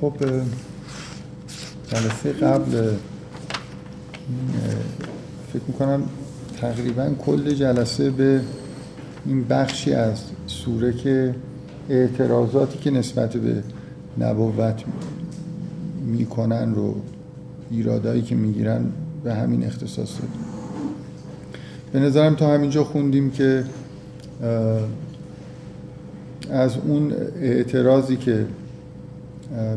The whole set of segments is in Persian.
خب جلسه قبل فکر می‌کنم تقریبا کل جلسه به این بخشی از سوره که اعتراضاتی که نسبت به نبوت می‌کنن رو ایرادایی که می‌گیرن به همین اختصاص دادیم. به نظرم تا همینجا خوندیم که از اون اعتراضی که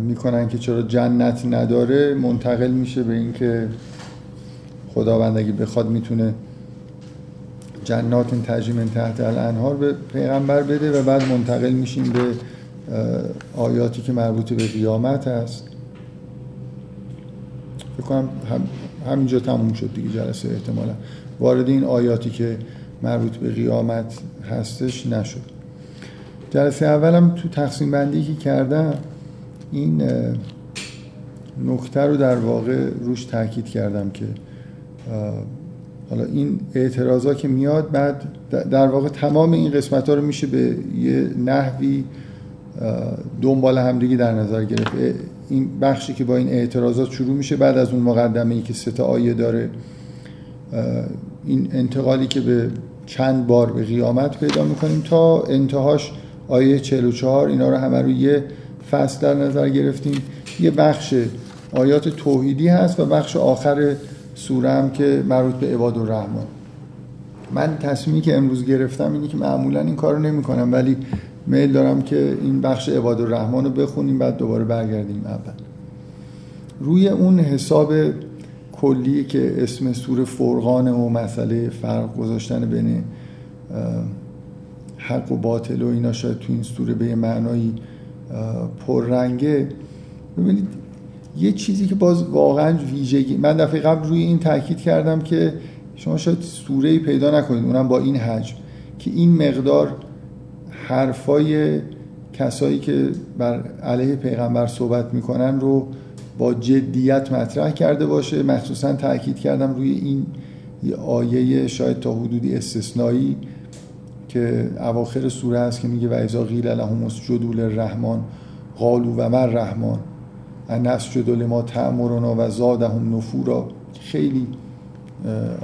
می‌کنن که چرا جنت نداره منتقل میشه به اینکه خداوند اگه بخواد می‌تونه جنات تجری من تحت الانهار به پیغمبر بده و بعد منتقل میشیم به آیاتی که مربوط به قیامت هست. فکر کنم هم همینجا تموم شد دیگه جلسه احتمالا. وارد این آیاتی که مربوط به قیامت هستش نشد. جلسه اولم تو تقسیم بندی که کردم این نکته رو در واقع روش تاکید کردم که حالا این اعتراضا که میاد بعد در واقع تمام این قسمت ها رو میشه به یه نحوی دنبال همدیگه در نظر گرفت. این بخشی که با این اعتراضات شروع میشه بعد از اون مقدمه ای که سه آیه داره این انتقالی که به چند بار به قیامت پیدا می‌کنیم تا انتهاش آیه 44 اینا رو همه رو یه فصل در نظر گرفتیم. یه بخش آیات توحیدی هست و بخش آخر سوره هم که مربوط به عباد الرحمن. من تصمیمی که امروز گرفتم اینه که معمولا این کارو نمی‌کنم ولی میل دارم که این بخش عباد الرحمن رو بخونیم بعد دوباره برگردیم اول. روی اون حساب کلی که اسم سوره فرقان و مسئله فرق گذاشتن بین حق و باطل و اینا شاید تو این سوره به معنایی پررنگه. ببینید یه چیزی که باز واقعا ویژگی من دفعه قبل روی این تاکید کردم که شما شاید سوره پیدا نکنید اونم با این حجم که این مقدار حرفای کسایی که بر علیه پیغمبر صحبت می‌کنن رو با جدیت مطرح کرده باشه. مخصوصا تاکید کردم روی این آیه شاید تا حدودی استثنایی که اواخر سوره هست که میگه و اذا قیل لهم اسجدوا للرحمن قالوا و من رحمان؟ ان نسجد لما تأمرنا و زادهم نفورا؟ خیلی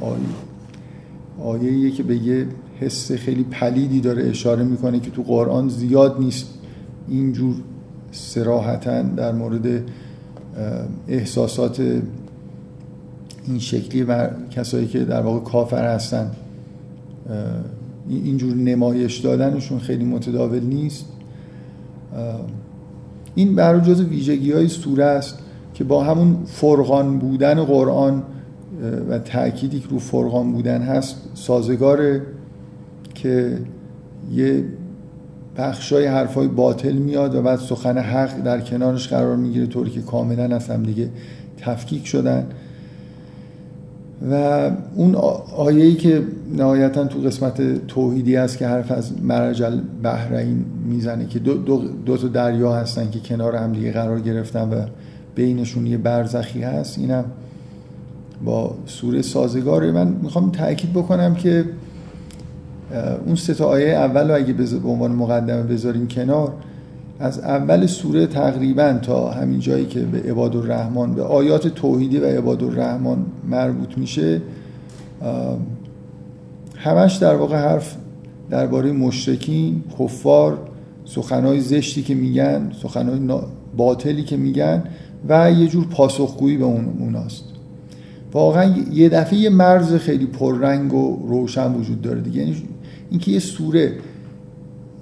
آیه آیه که به یه حس خیلی پلیدی داره اشاره می‌کنه که تو قرآن زیاد نیست. اینجور سراحتا در مورد احساسات این شکلی و کسایی که در واقع کافر هستن اینجور نمایش دادنشون خیلی متداول نیست. این برای جز ویژگی های سوره است که با همون فرقان بودن قرآن و تأکیدی که رو فرقان بودن هست سازگاره که یه بخشای حرفای باطل میاد و بعد سخن حق در کنارش قرار می‌گیره طوری که کاملا از هم دیگه تفکیک شدن. و اون آیه‌ای که نهایتا تو قسمت توحیدی است که حرف از مرج البحرین می‌زنه که دو, دو, دو تا دریا هستن که کنار هم دیگه قرار گرفتن و بینشون یه برزخی هست اینم با سوره سازگاره. من می‌خوام تاکید بکنم که اون سه تا آیه اول رو اگه به عنوان مقدمه بذاریم کنار از اول سوره تقریبا تا همین جایی که به عباد الرحمن به آیات توحیدی و عباد الرحمن مربوط میشه همش در واقع حرف درباره مشرکین کفار سخنهای زشتی که میگن سخنهای باطلی که میگن و یه جور پاسخگویی به اون اوناست. واقعا یه دفعه یه مرز خیلی پررنگ و روشن وجود داره دیگه. یعنی اینکه یه سوره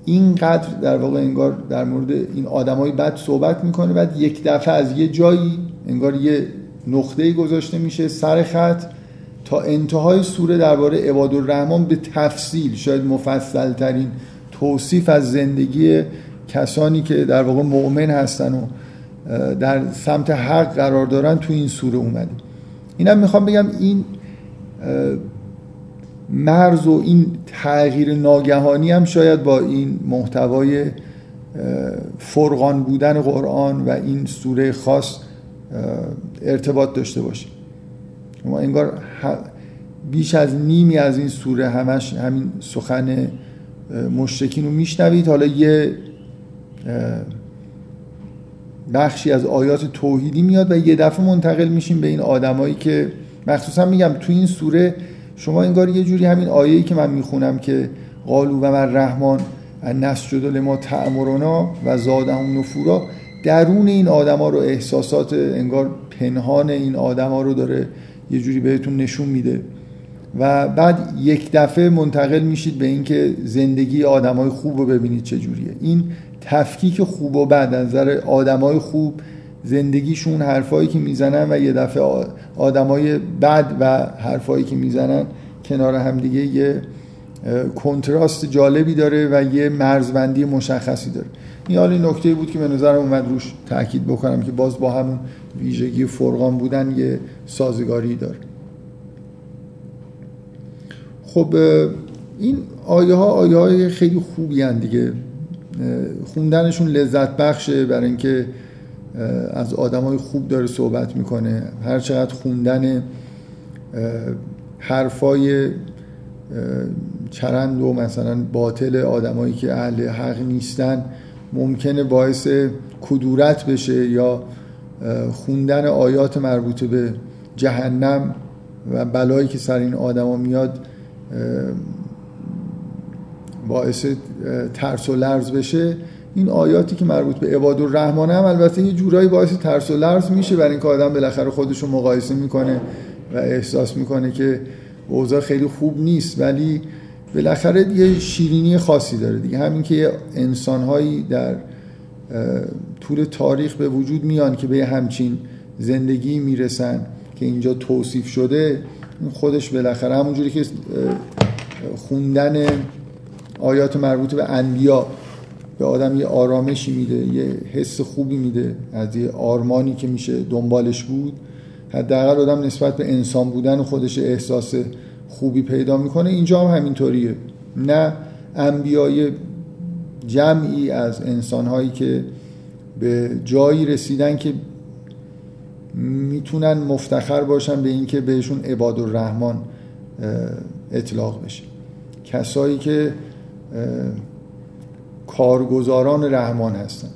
اینقدر در واقع انگار در مورد این آدمای بد صحبت می‌کنه. بعد یک دفعه از یه جایی انگار یه نقطه گذاشته میشه سر خط تا انتهای سوره درباره عباد الرحمن به تفصیل شاید مفصل ترین توصیف از زندگی کسانی که در واقع مؤمن هستن و در سمت حق قرار دارن تو این سوره اومده. اینم می‌خوام بگم این مرز و این تغییر ناگهانی هم شاید با این محتوای فرقان بودن قرآن و این سوره خاص ارتباط داشته باشه ما انگار بیش از نیمی از این سوره همش همین سخن مشرکین رو میشنوید. حالا یه بخشی از آیات توحیدی میاد و یه دفعه منتقل میشیم به این آدمایی که مخصوصا میگم تو این سوره شما انگار یه جوری همین آیه‌ای که من می‌خونم که قالو و من رحمان نسجد لما تعمرنا و زادهم نفورا درون این آدما رو احساسات انگار پنهان این آدما رو داره یه جوری بهتون نشون میده. و بعد یک دفعه منتقل میشید به اینکه زندگی آدمای خوب رو ببینید چه جوریه. این تفکیک خوب و بد از نظر آدمای خوب زندگیشون حرفایی که می‌زنن و یه دفعه آدمای بد و حرفایی که می‌زنن کنار همدیگه یه کنتراست جالبی داره و یه مرزبندی مشخصی داره. این حالی نکته بود که به نظر اومد روش تاکید بکنم که باز با همون ویژگی فرقان بودن یه سازگاری داره. خب این آیه ها آیه های خیلی خوبی هن دیگه. خوندنشون لذت بخشه برای اینکه از آدم های خوب داره صحبت می‌کنه. هر چقدر خوندن حرفای چرند و مثلا باطل آدمایی که اهل حق نیستن ممکنه باعث کدورت بشه یا خوندن آیات مربوط به جهنم و بلایی که سر این آدما میاد باعث ترس و لرز بشه. این آیاتی که مربوط به عباد الرحمن هم البته یه جورایی باعث ترس و لرز میشه برای اینکه آدم بالاخره خودش رو مقایسه می‌کنه و احساس می‌کنه که اوضاع خیلی خوب نیست ولی بالاخره یه شیرینی خاصی داره دیگه. همین که انسانهایی در طول تاریخ به وجود میان که به همچین زندگی می‌رسن که اینجا توصیف شده خودش بالاخره همونجوری که خوندن آیات مربوط به انبیا به آدم یه آرامشی میده یه حس خوبی میده. از یه آرمانی که میشه دنبالش بود حداقل آدم نسبت به انسان بودن خودش احساس خوبی پیدا می‌کنه. اینجا هم همینطوریه. نه انبیای جمعی از انسانهایی که به جایی رسیدن که می‌تونن مفتخر باشن به اینکه بهشون عباد الرحمن اطلاق بشه. کسایی که کارگزاران رحمان هستن.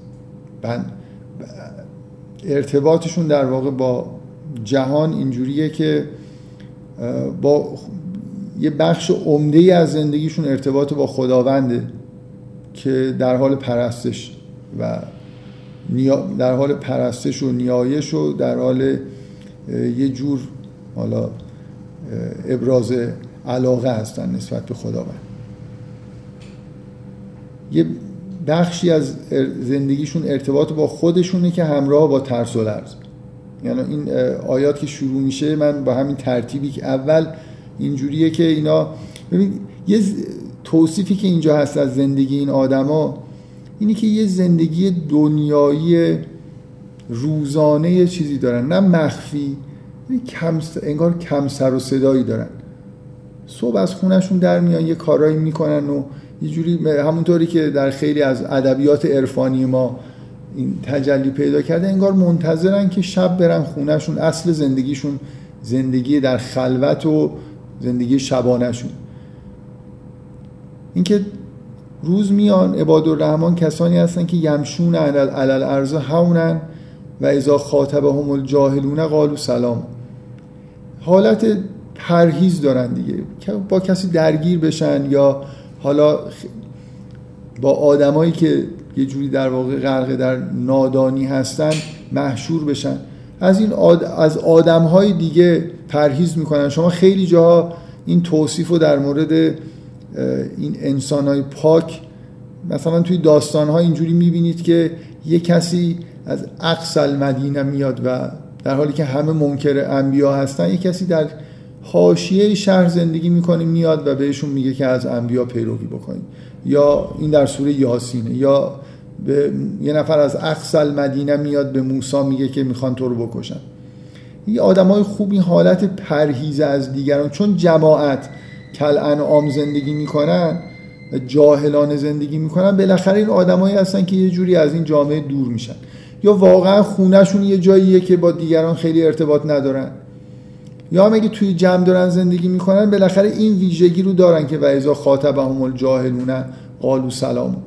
ارتباطشون در واقع با جهان اینجوریه که با یه بخش عمده از زندگیشون ارتباط با خداونده که در حال پرستش و در حال پرستش و نیایش و در حال یه جور حالا ابراز علاقه هستن نسبت به خداوند. یه بخشی از زندگیشون ارتباط با خودشونه که همراه با ترس و لرز. یعنی این آیات که شروع میشه من با همین ترتیبی که اول اینجوریه که اینا ببین یه توصیفی که اینجا هست از زندگی این آدما اینی که یه زندگی دنیایی روزانه یه چیزی دارن. نه مخفی کم انگار کم سر و صدایی دارن. صبح از خونشون در میان یه کارایی می‌کنن و یه جوری همونطوری که در خیلی از ادبیات عرفانی ما این تجلی پیدا کرده انگار منتظرن که شب برن خونهشون. اصل زندگیشون زندگی در خلوت و زندگی شبانهشون. اینکه روز میان عباد الرحمن کسانی هستن که یمشون علل ارز هونن و اذا خاطبهم الجاهلون قالوا سلام. حالت پرهیز دارن دیگه. با کسی درگیر بشن یا حالا با آدمایی که یه جوری در واقع غرق در نادانی هستن محشور بشن. از این آد... از آدمهای دیگه پرهیز می‌کنن. شما خیلی جاها این توصیف رو در مورد این انسانهای پاک مثلا توی داستانها اینجوری می‌بینید که یه کسی از اقصل مدینه میاد و در حالی که همه منکر انبیا هستن یه کسی در حاشیه شهر زندگی می‌کنه میاد و بهشون میگه که از انبیا پیروی بکنید یا این در سوره یاسینه یا به یه نفر از اقصل مدینه میاد به موسی میگه که می‌خوان تو رو بکشن. یه آدم های خوب این حالت پرهیز از دیگران چون جماعت کل انعام زندگی می‌کنن و جاهلانه زندگی می‌کنن بالاخره این آدمایی هستن که یه جوری از این جامعه دور میشن. یا واقعا خونهشون یه جاییه که با دیگران خیلی ارتباط ندارن. یا هم اگه توی جمع دارن زندگی می‌کنن بالاخره این ویژگی رو دارن که و اذا خاطبهم الجاهلون قالوا سلام.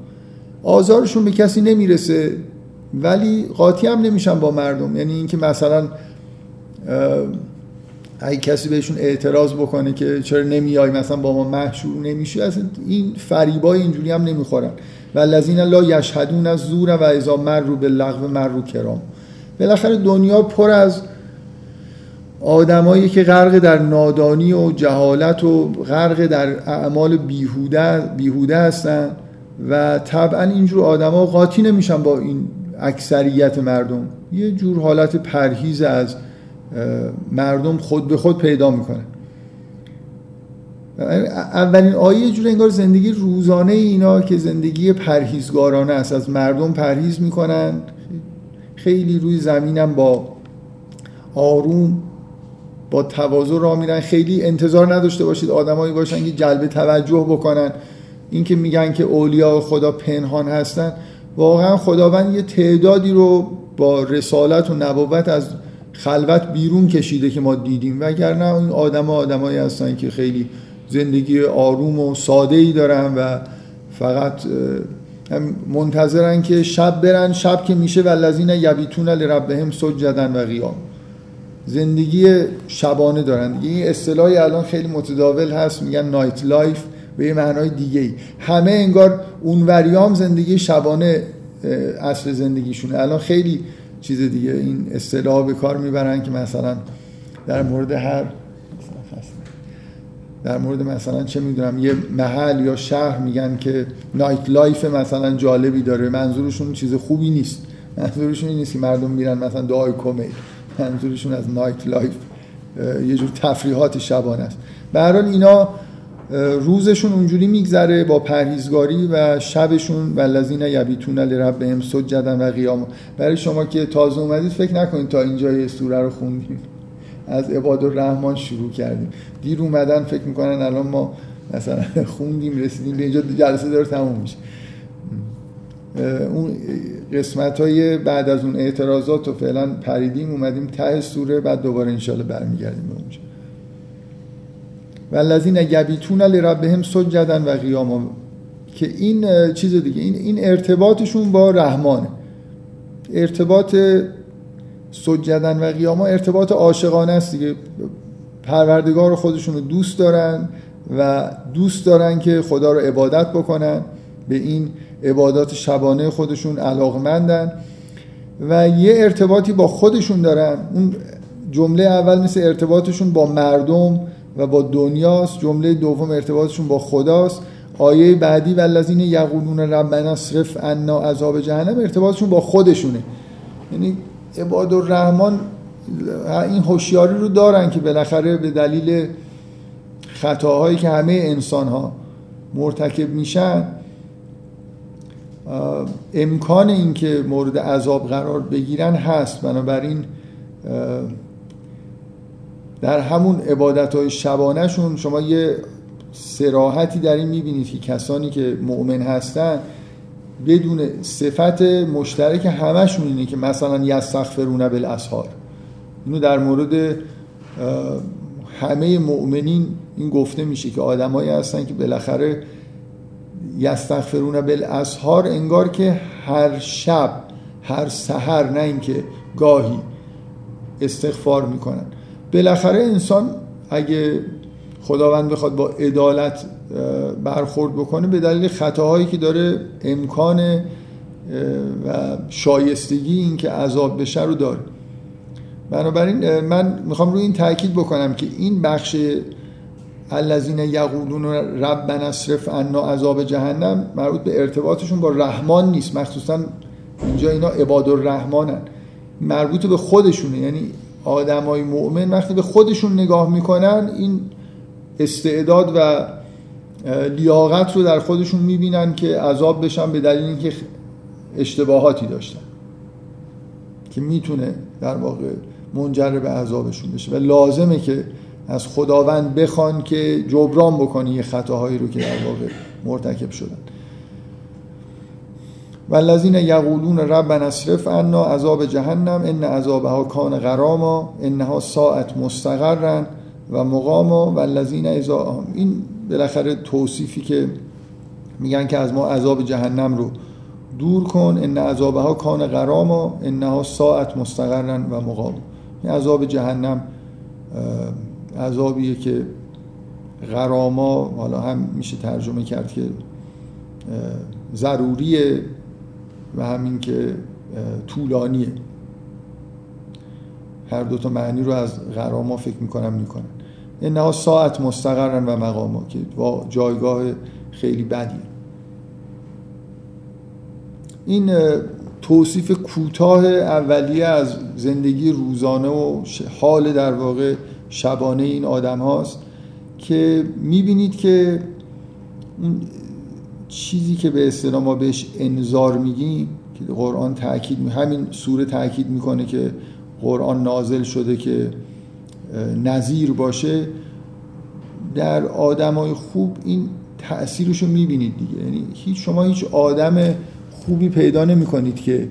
آزارشون به کسی نمی‌رسه ولی قاطی هم نمیشن با مردم. یعنی اینکه مثلا اگه کسی بهشون اعتراض بکنه که چرا نمیای مثلا با ما محشور نمیشی اصلا این فریبای اینجوری هم نمی‌خورن. و الذین لا یشهدون از زور و اذا مروا باللغو مروا کرام. بالاخره دنیا پر از آدمایی که غرق در نادانی و جهالت و غرق در اعمال بیهوده بیهوده هستن و طبعا اینجور آدما قاطی نمیشن با این اکثریت مردم. یه جور حالت پرهیز از مردم خود به خود پیدا می‌کنه. اولین آیه یه جور انگار زندگی روزانه اینا که زندگی پرهیزگارانه است. از مردم پرهیز می‌کنن. خیلی روی زمینم با آروم با تواضع را میرن. خیلی انتظار نداشته باشید آدمایی باشن که جلب توجه بکنن. اینکه میگن که اولیاء خدا پنهان هستن. واقعا خداوند یه تعدادی رو با رسالت و نبوت از خلوت بیرون کشیده که ما دیدیم. وگرنه این آدم آدمایی هستن که خیلی زندگی آروم و ساده ای دارن و فقط منتظرن که شب برن. شب که میشه والذین یبیتون لربهم سجدا و قیاما زندگی شبانه دارن. این اصطلاحی الان خیلی متداول هست میگن nightlife به یه معنای دیگه ای همه انگار اونوریام زندگی شبانه اصل زندگیشونه. الان خیلی چیز دیگه این اصطلاح به کار می‌برن که مثلا در مورد هر در مورد مثلا چه می‌دونم یه محل یا شهر میگن که nightlife مثلا جالبی داره. منظورشون چیز خوبی نیست. منظورشون این نیست که مردم میرن مثلا دعای کمیل منظورشون از nightlife یه جور تفریحات شبانه است. به اینا روزشون اونجوری میگذره با پرهیزگاری و شبشون والذین یبیتون لربهم سجدا و قیاما برای شما که تازه اومدید فکر نکنید تا اینجا سوره رو خوندیم. از عباد الرحمن شروع کردیم. دیر اومدن فکر می‌کنن الان ما مثلا خوندیم رسیدیم به اینجا جلسه داره تموم میشه. اون قسمت های بعد از اون اعتراضات و فعلا پریدیم اومدیم ته سوره بعد دوباره انشالله برمیگردیم به اونجا. و الذین یبیتون لربهم سجدن و قیاما. که این چیز دیگه این این ارتباطشون با رحمانه. ارتباط سجدن و قیاما ارتباط عاشقانه است دیگه. پروردگار خودشون رو دوست دارن و دوست دارن که خدا رو عبادت بکنن. به این عبادات شبانه خودشون علاقمندن و یه ارتباطی با خودشون دارن. اون جمله اول مثل ارتباطشون با مردم و با دنیاست جمله دوم ارتباطشون با خداست. آیه بعدی و الذین یقولون ربنا اصرف عنا عذاب جهنم ارتباطشون با خودشونه. یعنی عباد الرحمن این هوشیاری رو دارن که بالاخره به دلیل خطاهایی که همه انسان ها مرتکب میشن امکان اینکه مورد عذاب قرار بگیرن هست. بنابراین در همون عبادت های شبانهشون شما یه سراحتی در این می‌بینید که کسانی که مؤمن هستن بدون صفت مشترک همشون اینه که مثلا یستغفرون بالاسحار. اینو در مورد همه مؤمنین این گفته میشه که آدمایی هستن که بالاخره یستغفرون بالاسحار انگار که هر شب هر سحر نه اینکه گاهی استغفار می‌کنن. بالاخره انسان اگه خداوند بخواد با عدالت برخورد بکنه به دلیل خطاهایی که داره امکان و شایستگی این که عذاب بشه رو داره. بنابراین من می‌خوام روی این تاکید بکنم که این بخش الذین یقولون ربنا اصرف عنا عذاب جهنم مربوط به ارتباطشون با رحمان نیست. مخصوصا اینجا اینا عباد الرحمنن مربوط به خودشونه. یعنی آدمای مؤمن وقتی به خودشون نگاه می‌کنن این استعداد و لیاقت رو در خودشون می‌بینن که عذاب بشن به دلیل اینکه اشتباهاتی داشتن. که می‌تونه در واقع منجر به عذابشون بشه. و لازمه که از خداوند بخوان که جبران بکنی یه خطاهایی رو که در واقع مرتکب شدن. والذین یقولون ربنا اصرف عنا عذاب جهنم ان عذابها کان غراما انها ساعت مستقرا و مقاما. والذین اذا این بالاخره توصیفی که میگن که از ما عذاب جهنم رو دور کن ان عذابها کان غراما انها ساعت مستقرن و مقام این عذاب جهنم عذابیه که غراما حالا هم میشه ترجمه کرد که ضروریه و همین که طولانیه. هر دو تا معنی رو از غراما فکر می‌کنم می‌کنن. انها ساعت مستقرن و مقاما که جایگاه خیلی بدیه. این توصیف کوتاه اولیه از زندگی روزانه و حال در واقع شبانه این آدم هاست که می‌بینید که اون چیزی که به اصطلاح ما بهش انذار میگیم که قرآن تاکید همین سوره تاکید می‌کنه که قرآن نازل شده که نظیر باشه. در آدمای خوب این تأثیرش رو می‌بینید دیگه. یعنی هیچ شما هیچ آدم خوبی پیدا نمی کنید که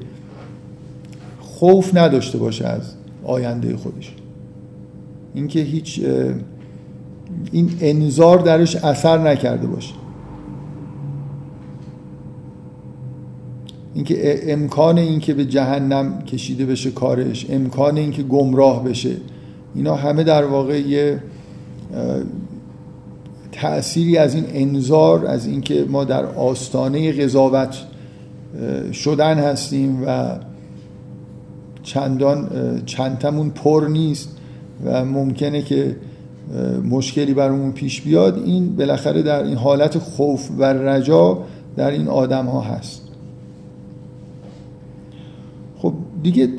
خوف نداشته باشه از آینده خودش. اینکه هیچ این انذار درش اثر نکرده باشه. اینکه امکان اینکه به جهنم کشیده بشه کارش امکان اینکه گمراه بشه اینا همه در واقع یه تأثیری از این انذار از اینکه ما در آستانه قضاوت شدن هستیم و چندان چندتمون پر نیست. و ممکنه که مشکلی برامون پیش بیاد این بالاخره در این حالت خوف و رجا در این آدم ها هست. خب دیگه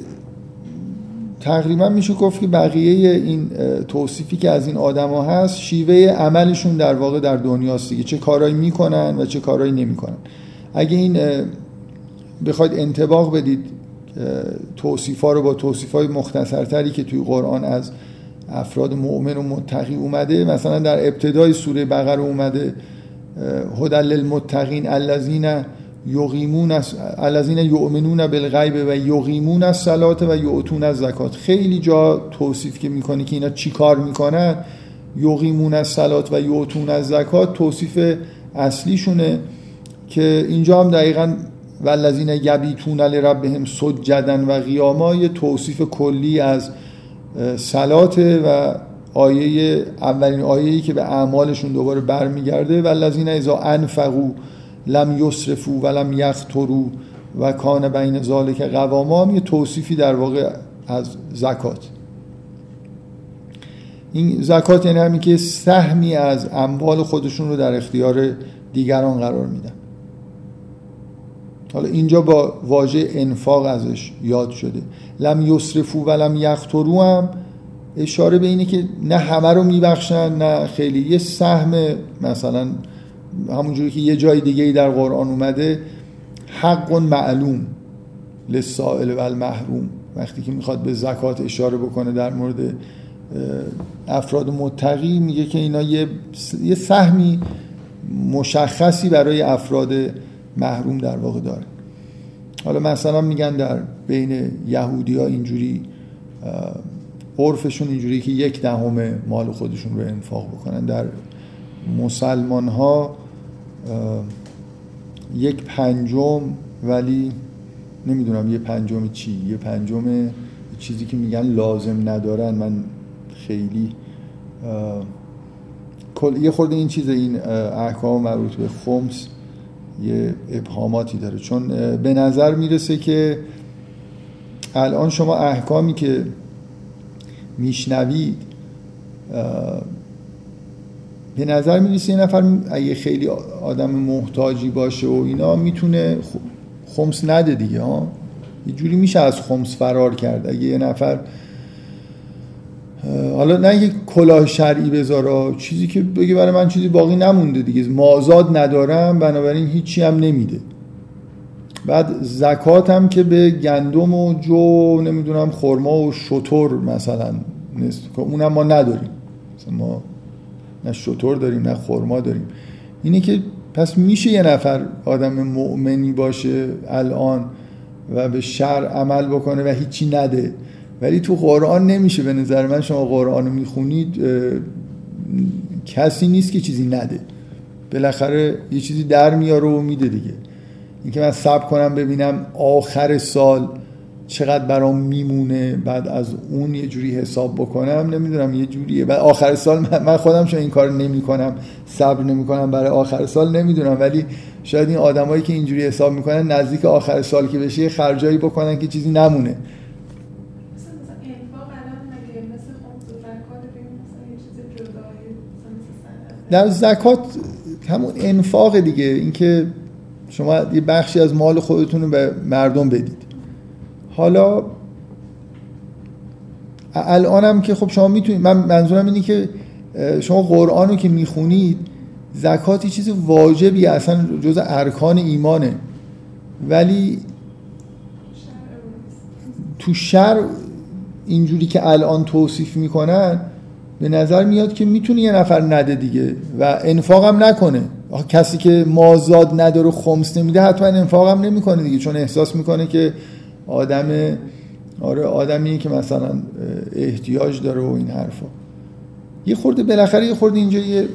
تقریبا میشه گفت که بقیه این توصیفی که از این آدما هست شیوه عملشون در واقع در دنیاست دیگه. چه کارایی می‌کنن و چه کارایی نمی‌کنن. اگه این بخواید انتباق بدید توصیف ها رو با توصیف های مختصرتری که توی قرآن از افراد مؤمن و متقی اومده مثلا در ابتدای سوره بقره اومده هدل للمتقین الذین یقیمون الذین یؤمنون بالغیب و یقیمون الصلاه و یؤتون الزکات. خیلی جا توصیف که می‌کنه که اینا چیکار می‌کنن؟ یقیمون الصلاه و یؤتون الزکات توصیف اصلیشونه که اینجا هم دقیقا والذین یبیتون لربهم سجدا و قیاما یه توصیف کلی از صلات و آیه اولین آیه‌ای که به اعمالشون دوباره برمیگرده والذین اذا انفقوا لم یسرفو و لم یخترو و کان بین ذالک قواما هم یه توصیفی در واقع از زکات. این زکات یعنی همین که سهمی از اموال خودشون رو در اختیار دیگران قرار میدن. حالا اینجا با واژه انفاق ازش یاد شده. لم یسرفو و لم یخترو هم اشاره به اینه که نه همه رو میبخشن نه خیلی. یه سهم مثلا همونجوری که یه جای دیگه در قرآن اومده حق معلوم لسائل و المحروم. وقتی که می‌خواد به زکات اشاره بکنه در مورد افراد متقی میگه که اینا یه سهمی مشخصی برای افراد محروم در واقع داره. حالا مثلا میگن در بین یهودی ها اینجوری عرفشون اینجوری که یک دهم مال خودشون رو انفاق بکنن. در مسلمان ها یک پنجم ولی نمی‌دونم یه پنجم چی یه پنجم چیزی که میگن لازم ندارن. من خیلی یه خورده این چیز این احکام مربوط به خمس. یه ابهاماتی داره. چون به نظر می‌رسه که الان شما احکامی که میشنوید به نظر می‌رسه یه نفر اگه خیلی آدم محتاجی باشه و اینا می‌تونه خمس نده دیگه ها. یه جوری میشه از خمس فرار کرد. اگه یه نفر حالا نه یک کلاه شرعی بذاره چیزی که بگه برای من چیزی باقی نمونده دیگه. مازاد ندارم بنابراین هیچی هم نمیده. بعد زکات هم که به گندم و جو نمی‌دونم خرما و شطور مثلا نیست اونم ما نداریم. مثلا ما نه شطور داریم نه خرما داریم. اینه که پس میشه یه نفر آدم مؤمنی باشه الان و به شر عمل بکنه و هیچی نده. ولی تو قرآن نمیشه. به نظر من شما قرآن رو می‌خونید کسی نیست که چیزی نده. بالاخره یه چیزی در میاره و میده دیگه. اینکه من صبر کنم ببینم آخر سال چقدر برام میمونه بعد از اون یه جوری حساب بکنم نمی‌دونم یه جوریه. بعد آخر سال من خودم چون این کار نمی کنم صبر نمی کنم برای آخر سال نمی‌دونم. ولی شاید این آدمایی که اینجوری حساب می‌کنن نزدیک آخر سال که بشه خرجایی بکنن که چیزی نمونه. در زکات همون انفاق دیگه اینکه شما یه بخشی از مال خودتون رو به مردم بدید. حالا الانم که خب شما می‌تونید من منظورم اینه که شما قرآن رو که می‌خونید زکات چیز واجبی اصلا جز ارکان ایمانه. ولی تو شر اینجوری که الان توصیف می‌کنن به نظر میاد که می‌تونه یه نفر نده دیگه و انفاق هم نکنه. کسی که مازاد نداره خمس نمیده حتما انفاق هم نمی‌کنه دیگه چون احساس می‌کنه که آدم آره آدمیه که مثلا احتیاج داره و این حرفا. یه خورده بالاخره یه خورده اینجا یه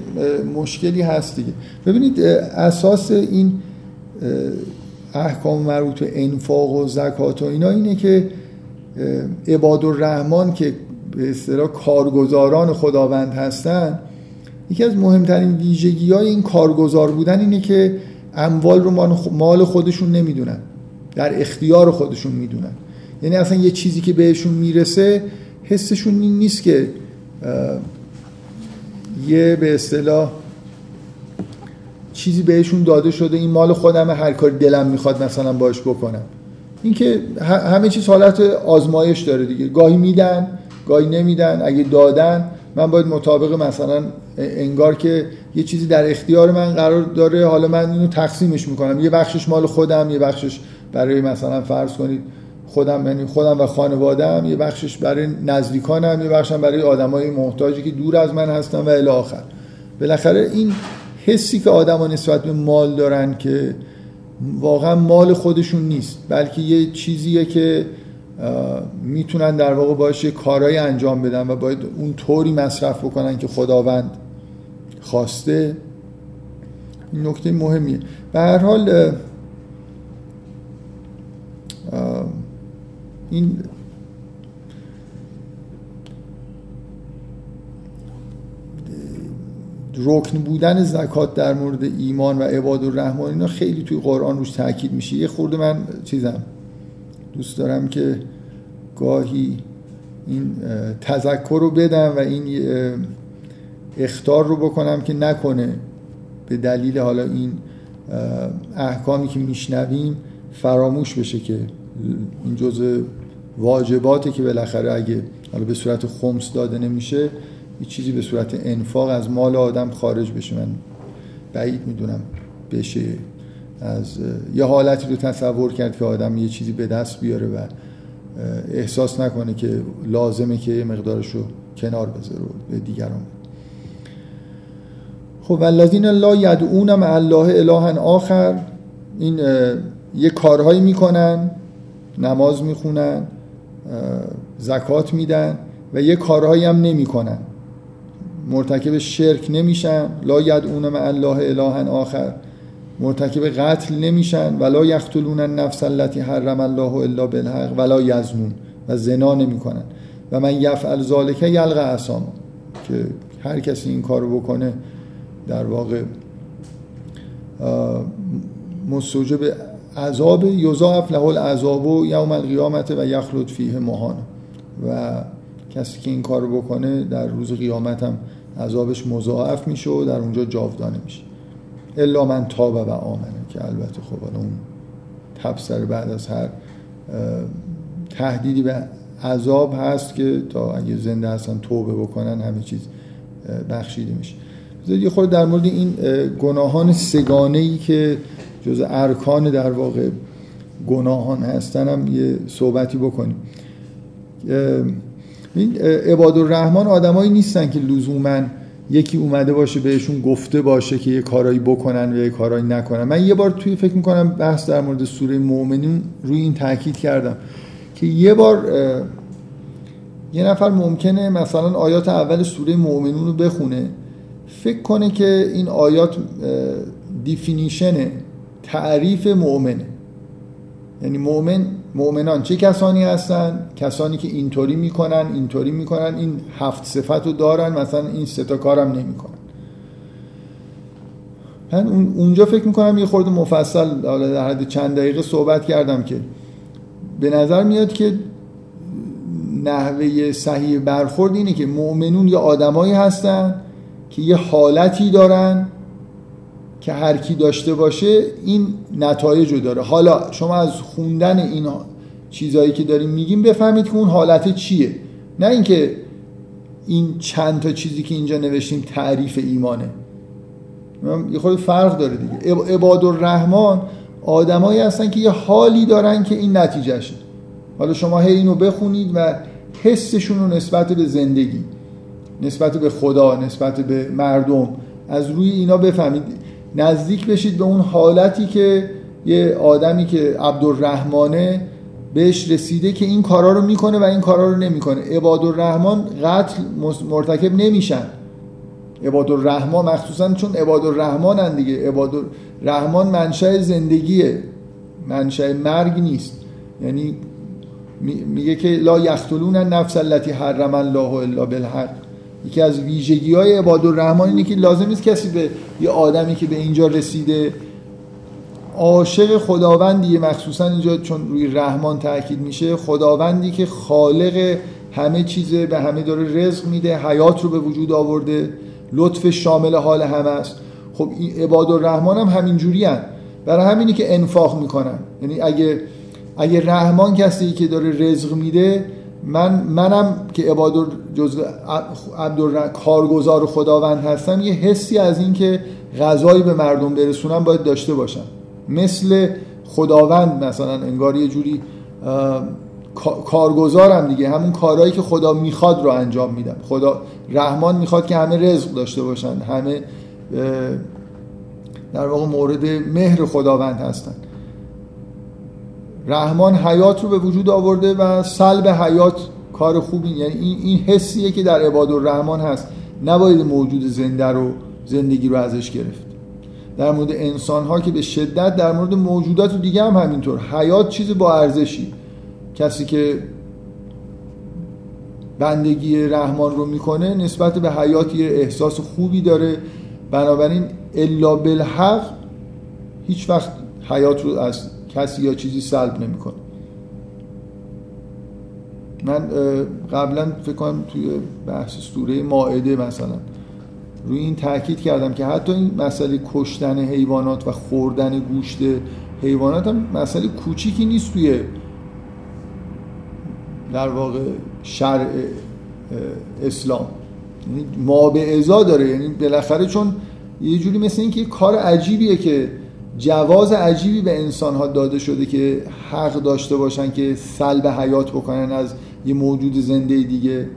مشکلی هست دیگه. ببینید اساس این احکام مربوط به انفاق و زکات و اینا اینه که عباد الرحمن که به اصطلاح کارگزاران خداوند هستن یکی از مهمترین ویژگی های این کارگزار بودن اینه که اموال رو مال خودشون نمی‌دونن در اختیار خودشون می‌دونن. یعنی اصلا یه چیزی که بهشون می‌رسه حسشون این نیست که یه به اصطلاح چیزی بهشون داده شده این مال خودم هر کار دلم می‌خواد مثلا باش بکنم. اینکه همه چیز حالت آزمایش داره دیگه. گاهی میدن گاهی نمیدن اگه دادن من باید مطابق مثلا انگار که یه چیزی در اختیار من قرار داره حالا من اینو تقسیمش می‌کنم. یه بخشش مال خودم یه بخشش برای مثلا فرض کنید خودم یعنی خودم و خانوادم یه بخشش برای نزدیکانم یه بخشم برای آدمای محتاجی که دور از من هستن و الی آخر. بالاخره این حسی که آدما نسبت به مال دارن که واقعا مال خودشون نیست بلکه یه چیزیه که می‌تونن در واقع باش یه کارهای انجام بدن و باید اون طوری مصرف بکنن که خداوند خواسته. نکته مهمیه. به هر حال این رکن بودن زکات در مورد ایمان و عباد الرحمن اینا خیلی توی قرآن روش تاکید میشه. یه خورده من چیزم دوست دارم که گاهی این تذکر رو بدم و این اختار رو بکنم که نکنه. به دلیل حالا این احکامی که میشنویم فراموش بشه که این جزء واجباته که بالاخره اگه حالا به صورت خمس داده نمیشه یه چیزی به صورت انفاق از مال آدم خارج بشه. من بعید می‌دونم بشه. از یه حالتی رو تصور کرد که آدم یه چیزی به دست بیاره و احساس نکنه که لازمه که مقدارش رو کنار بذاره به دیگران خب والذین لا یدعون مع الله الها آخر این یه کارهایی می‌کنن نماز می‌خونن زکات میدن و یه کارهایی هم نمی‌کنن. مرتکب شرک نمیشن. لا یدعون مع الله الها آخر. مرتکب قتل نمیشن. ولا یقتلون النفس التي حرم الله الا بالحق ولا یزنون. و زنا نمی‌کنن. و من یفعل ذالک یلقى اسام که هر کسی این کارو بکنه در واقع مستوجب عذاب یضاعف له العذاب و یوم القیامت و یخلد فیه مهان و کسی که این کارو بکنه در روز قیامت هم عذابش مضاعف میشه و در اونجا جاودانه میشه. الا من تاب و آمنه که البته خب اون تبصر بعد از هر تهدیدی به عذاب هست که تا اگه زنده هستن توبه بکنن همه چیز بخشیده میشه. یه خود در مورد این گناهان سگانه ای که جز ارکان در واقع گناهان هستن هم یه صحبتی بکنیم. این عباد الرحمن آدمایی نیستن که لزوما یکی اومده باشه بهشون گفته باشه که یه کارایی بکنن و یه کارایی نکنن. من یه بار توی فکر می‌کنم بحث در مورد سوره مؤمنین روی این تاکید کردم که یه بار یه نفر ممکنه مثلا آیات اول سوره مؤمنون رو بخونه فکر کنه که این آیات دیفینیشنه تعریف مؤمنه. یعنی مؤمن مؤمنان چه کسانی هستن؟ کسانی که اینطوری می‌کنن اینطوری می‌کنن این هفت صفت رو دارن مثلا این سه تا کارم نمی‌کنن. من اونجا فکر می‌کنم یه خورده مفصل در حد چند دقیقه صحبت کردم که به نظر میاد که نحوه صحیح برخورد اینه که مؤمنون یه آدمایی هستن که یه حالتی دارن که هر کی داشته باشه این نتایج رو داره. حالا شما از خوندن این چیزهایی که داریم میگیم بفهمید که اون حالت چیه. نه اینکه این چند تا چیزی که اینجا نوشتیم تعریف ایمانه. یه خود فرق داره دیگه. عباد الرحمن آدمایی هستن که یه حالی دارن که این نتیجهشه حالا شما هی اینو بخونید و حسشون رو نسبت به زندگی نسبت به خدا نسبت به مردم از روی اینا بفهمید. نزدیک بشید به اون حالتی که یه آدمی که عبدالرحمنه بهش رسیده که این کارا رو می‌کنه و این کارا رو نمی‌کنه. عباد الرحمن قتل مرتکب نمیشن. عباد الرحمن مخصوصا چون عباد الرحمن دیگه. عباد الرحمن منشأ زندگیه. منشأ مرگ نیست. یعنی میگه که لا یختلون النفس التي حرم الله الا بالحق. یکی از ویژگی های عباد الرحمن اینه که لازم نیست کسی به یه آدمی که به اینجا رسیده عاشق خداوندیه مخصوصا اینجا چون روی رحمان تاکید میشه خداوندی که خالق همه چیزه به همه داره رزق میده حیات رو به وجود آورده لطف شامل حال همه است. خب عباد الرحمن هم همین جوری برای همینی که انفاق می‌کنن. یعنی اگه اگه رحمان کسی که داره رزق میده من منم که عباد جزء کارگزار خداوند هستم یه حسی از این که غذایی به مردم برسونم باید داشته باشم. مثل خداوند مثلا انگار یه جوری کارگزارم دیگه. همون کارهایی که خدا می‌خواد رو انجام میدم. خدا رحمان می‌خواد که همه رزق داشته باشن همه در واقع مورد مهر خداوند هستن رحمان حیات رو به وجود آورده و سلب حیات کار خوبی یعنی این, این حسیه که در عباد الرحمن هست. نباید موجود زنده رو زندگی رو ازش گرفت. در مورد انسان ها که به شدت در مورد موجودات دیگه هم همینطور. حیات چیز با ارزشی. کسی که بندگی رحمان رو می‌کنه نسبت به حیات یه احساس خوبی داره. بنابراین الا بالحق هیچ وقت حیات رو از کسی یا چیزی سلب نمی‌کنه. من قبلا فکر کنم توی بحث سوره ماعده مثلا روی این تاکید کردم که حتی این مسئله کشتن حیوانات و خوردن گوشت حیوانات هم مسئله کوچیکی نیست توی در واقع شرع اسلام. یعنی ما به ازا داره. یعنی بالاخره چون یه جوری مثل اینکه کار عجیبیه که جواز عجیبی به انسان ها داده شده که حق داشته باشن که سلب حیات بکنن از یه موجود زنده دیگه.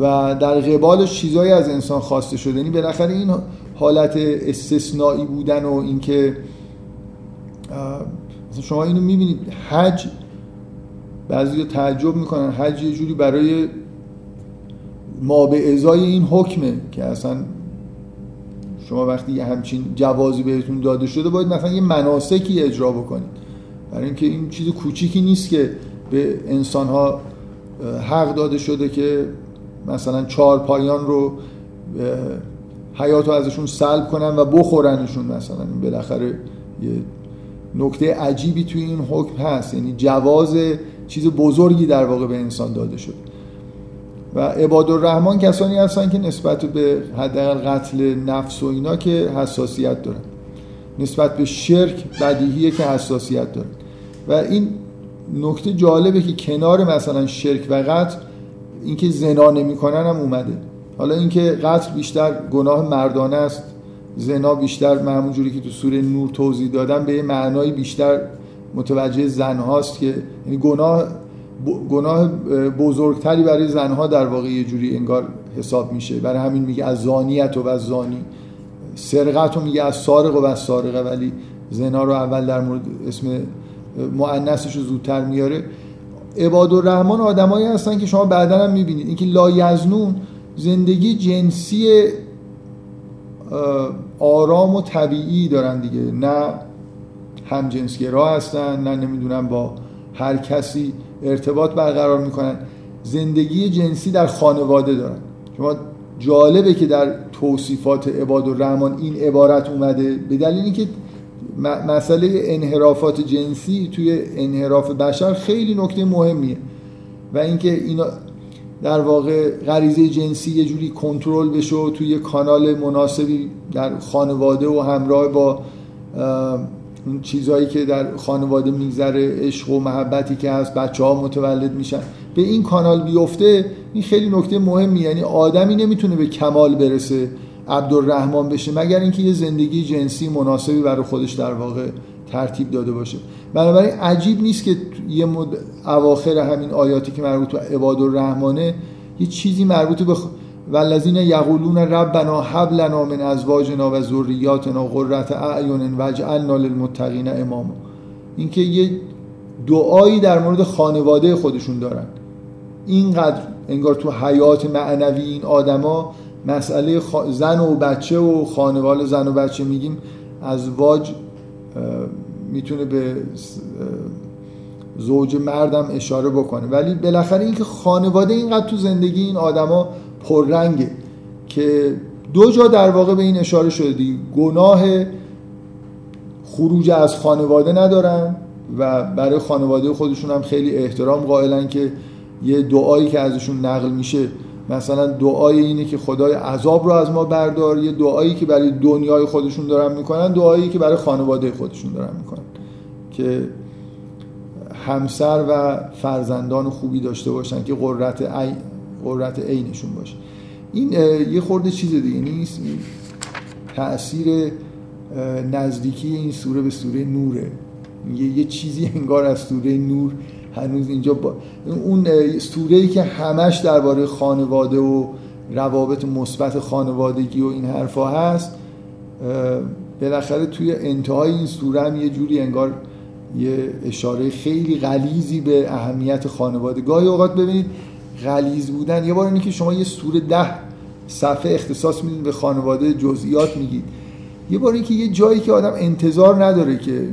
و در قبالش چیزایی از انسان خواسته شده. یعنی بالاخره این حالت استثنایی بودن و اینکه شما اینو می‌بینید حج بعضی تعجب می‌کنن. حج یه جوری برای ما به ازای این حکمه که اصلا شما وقتی یه همچین جوازی بهتون داده شده باید مثلا یه مناسکی اجرا بکنید. برای اینکه این چیز کوچیکی نیست که به انسان ها حق داده شده که مثلا چهار پایان رو حیات رو ازشون سلب کنن و بخورنشون مثلا. بالاخره یه نکته عجیبی توی این حکم هست. یعنی جواز چیز بزرگی در واقع به انسان داده شده. و عباد الرحمن کسانی هستن که نسبت به حداقل قتل نفس و اینا که حساسیت دارن. نسبت به شرک بدیهیه که حساسیت دارن. و این نکته جالبه که کنار مثلا شرک و قتل اینکه زنا نمی‌کنن هم اومده. حالا اینکه قتل بیشتر گناه مردانه است زنا بیشتر معمول جوری که تو سوره نور توضیح دادم به یه معنای بیشتر متوجه زن هاست که یعنی گناه گناه بزرگتری برای زنها در واقع یه جوری انگار حساب میشه. برای همین میگه از زانیت و از زانی. سرقت رو میگه از سارق و از سارقه ولی زنا رو اول در مورد اسم مؤنثش رو زودتر میاره. عباد الرحمن آدمایی هستن که شما بعدا هم می‌بینید. اینکه لایزنون زندگی جنسی آرام و طبیعی دارن دیگه. نه همجنسگرا هستن نه نمی‌دونم با هر کسی ارتباط برقرار می‌کنن. زندگی جنسی در خانواده دارن. شما جالبه که در توصیفات عباد الرحمن این عبارت اومده به دلیل اینکه مسئله انحرافات جنسی توی انحراف بشر خیلی نکته مهمیه. و اینکه اینا در واقع غریزه جنسی یه جوری کنترل بشه و توی کانال مناسبی در خانواده و همراه با اون چیزهایی که در خانواده میگذره عشق و محبتی که هست بچه ها متولد میشن. به این کانال بیفته این خیلی نکته مهمی یعنی آدمی نمی‌تونه به کمال برسه عبدالرحمن بشه مگر اینکه یه زندگی جنسی مناسبی برای خودش در واقع ترتیب داده باشه. بنابراین عجیب نیست که یه مد... اواخر همین آیاتی که مربوط به عباد الرحمنه یه چیزی مربوط به والذین یقولون ربنا هب لنا من ازواجنا و ذریاتنا قرة اعین واجعلنا للمتقین اماما. اینکه یه دعایی در مورد خانواده خودشون دارن. اینقدر انگار تو حیات معنوی این آدما مسئله زن و بچه و خانواده زن و بچه میگیم ازواج می‌تونه به زوج مردم اشاره بکنه. ولی بالاخره اینکه خانواده اینقدر تو زندگی این آدما پررنگه که دو جا در واقع به این اشاره شده دیگه. گناه خروج از خانواده ندارن و برای خانواده خودشون هم خیلی احترام قائلن که یه دعایی که ازشون نقل میشه مثلا دعای اینه که خدای عذاب رو از ما بردار. یه دعایی که برای دنیای خودشون دارن می‌کنن دعایی که برای خانواده خودشون دارن می‌کنن. که همسر و فرزندان خوبی داشته باشن که قررت, ای... قررت عینشون باشه. این یه خورده چیز دیگه نیست. تأثیر نزدیکی این سوره به سوره نوره. یه, یه چیزی انگار از سوره نور هنوز اینجا با اون سوره ای که همش درباره خانواده و روابط مثبت خانوادگی و این حرفا هست بالاخره توی انتهای این سوره هم یه جوری انگار یه اشاره خیلی غلیزی به اهمیت خانواده. گاهی اوقات ببینید غلیز بودن. یه بار اینه که شما یه سوره ده صفحه اختصاص می‌دید به خانواده جزئیات میگید. یه بار اینکه یه جایی که آدم انتظار نداره که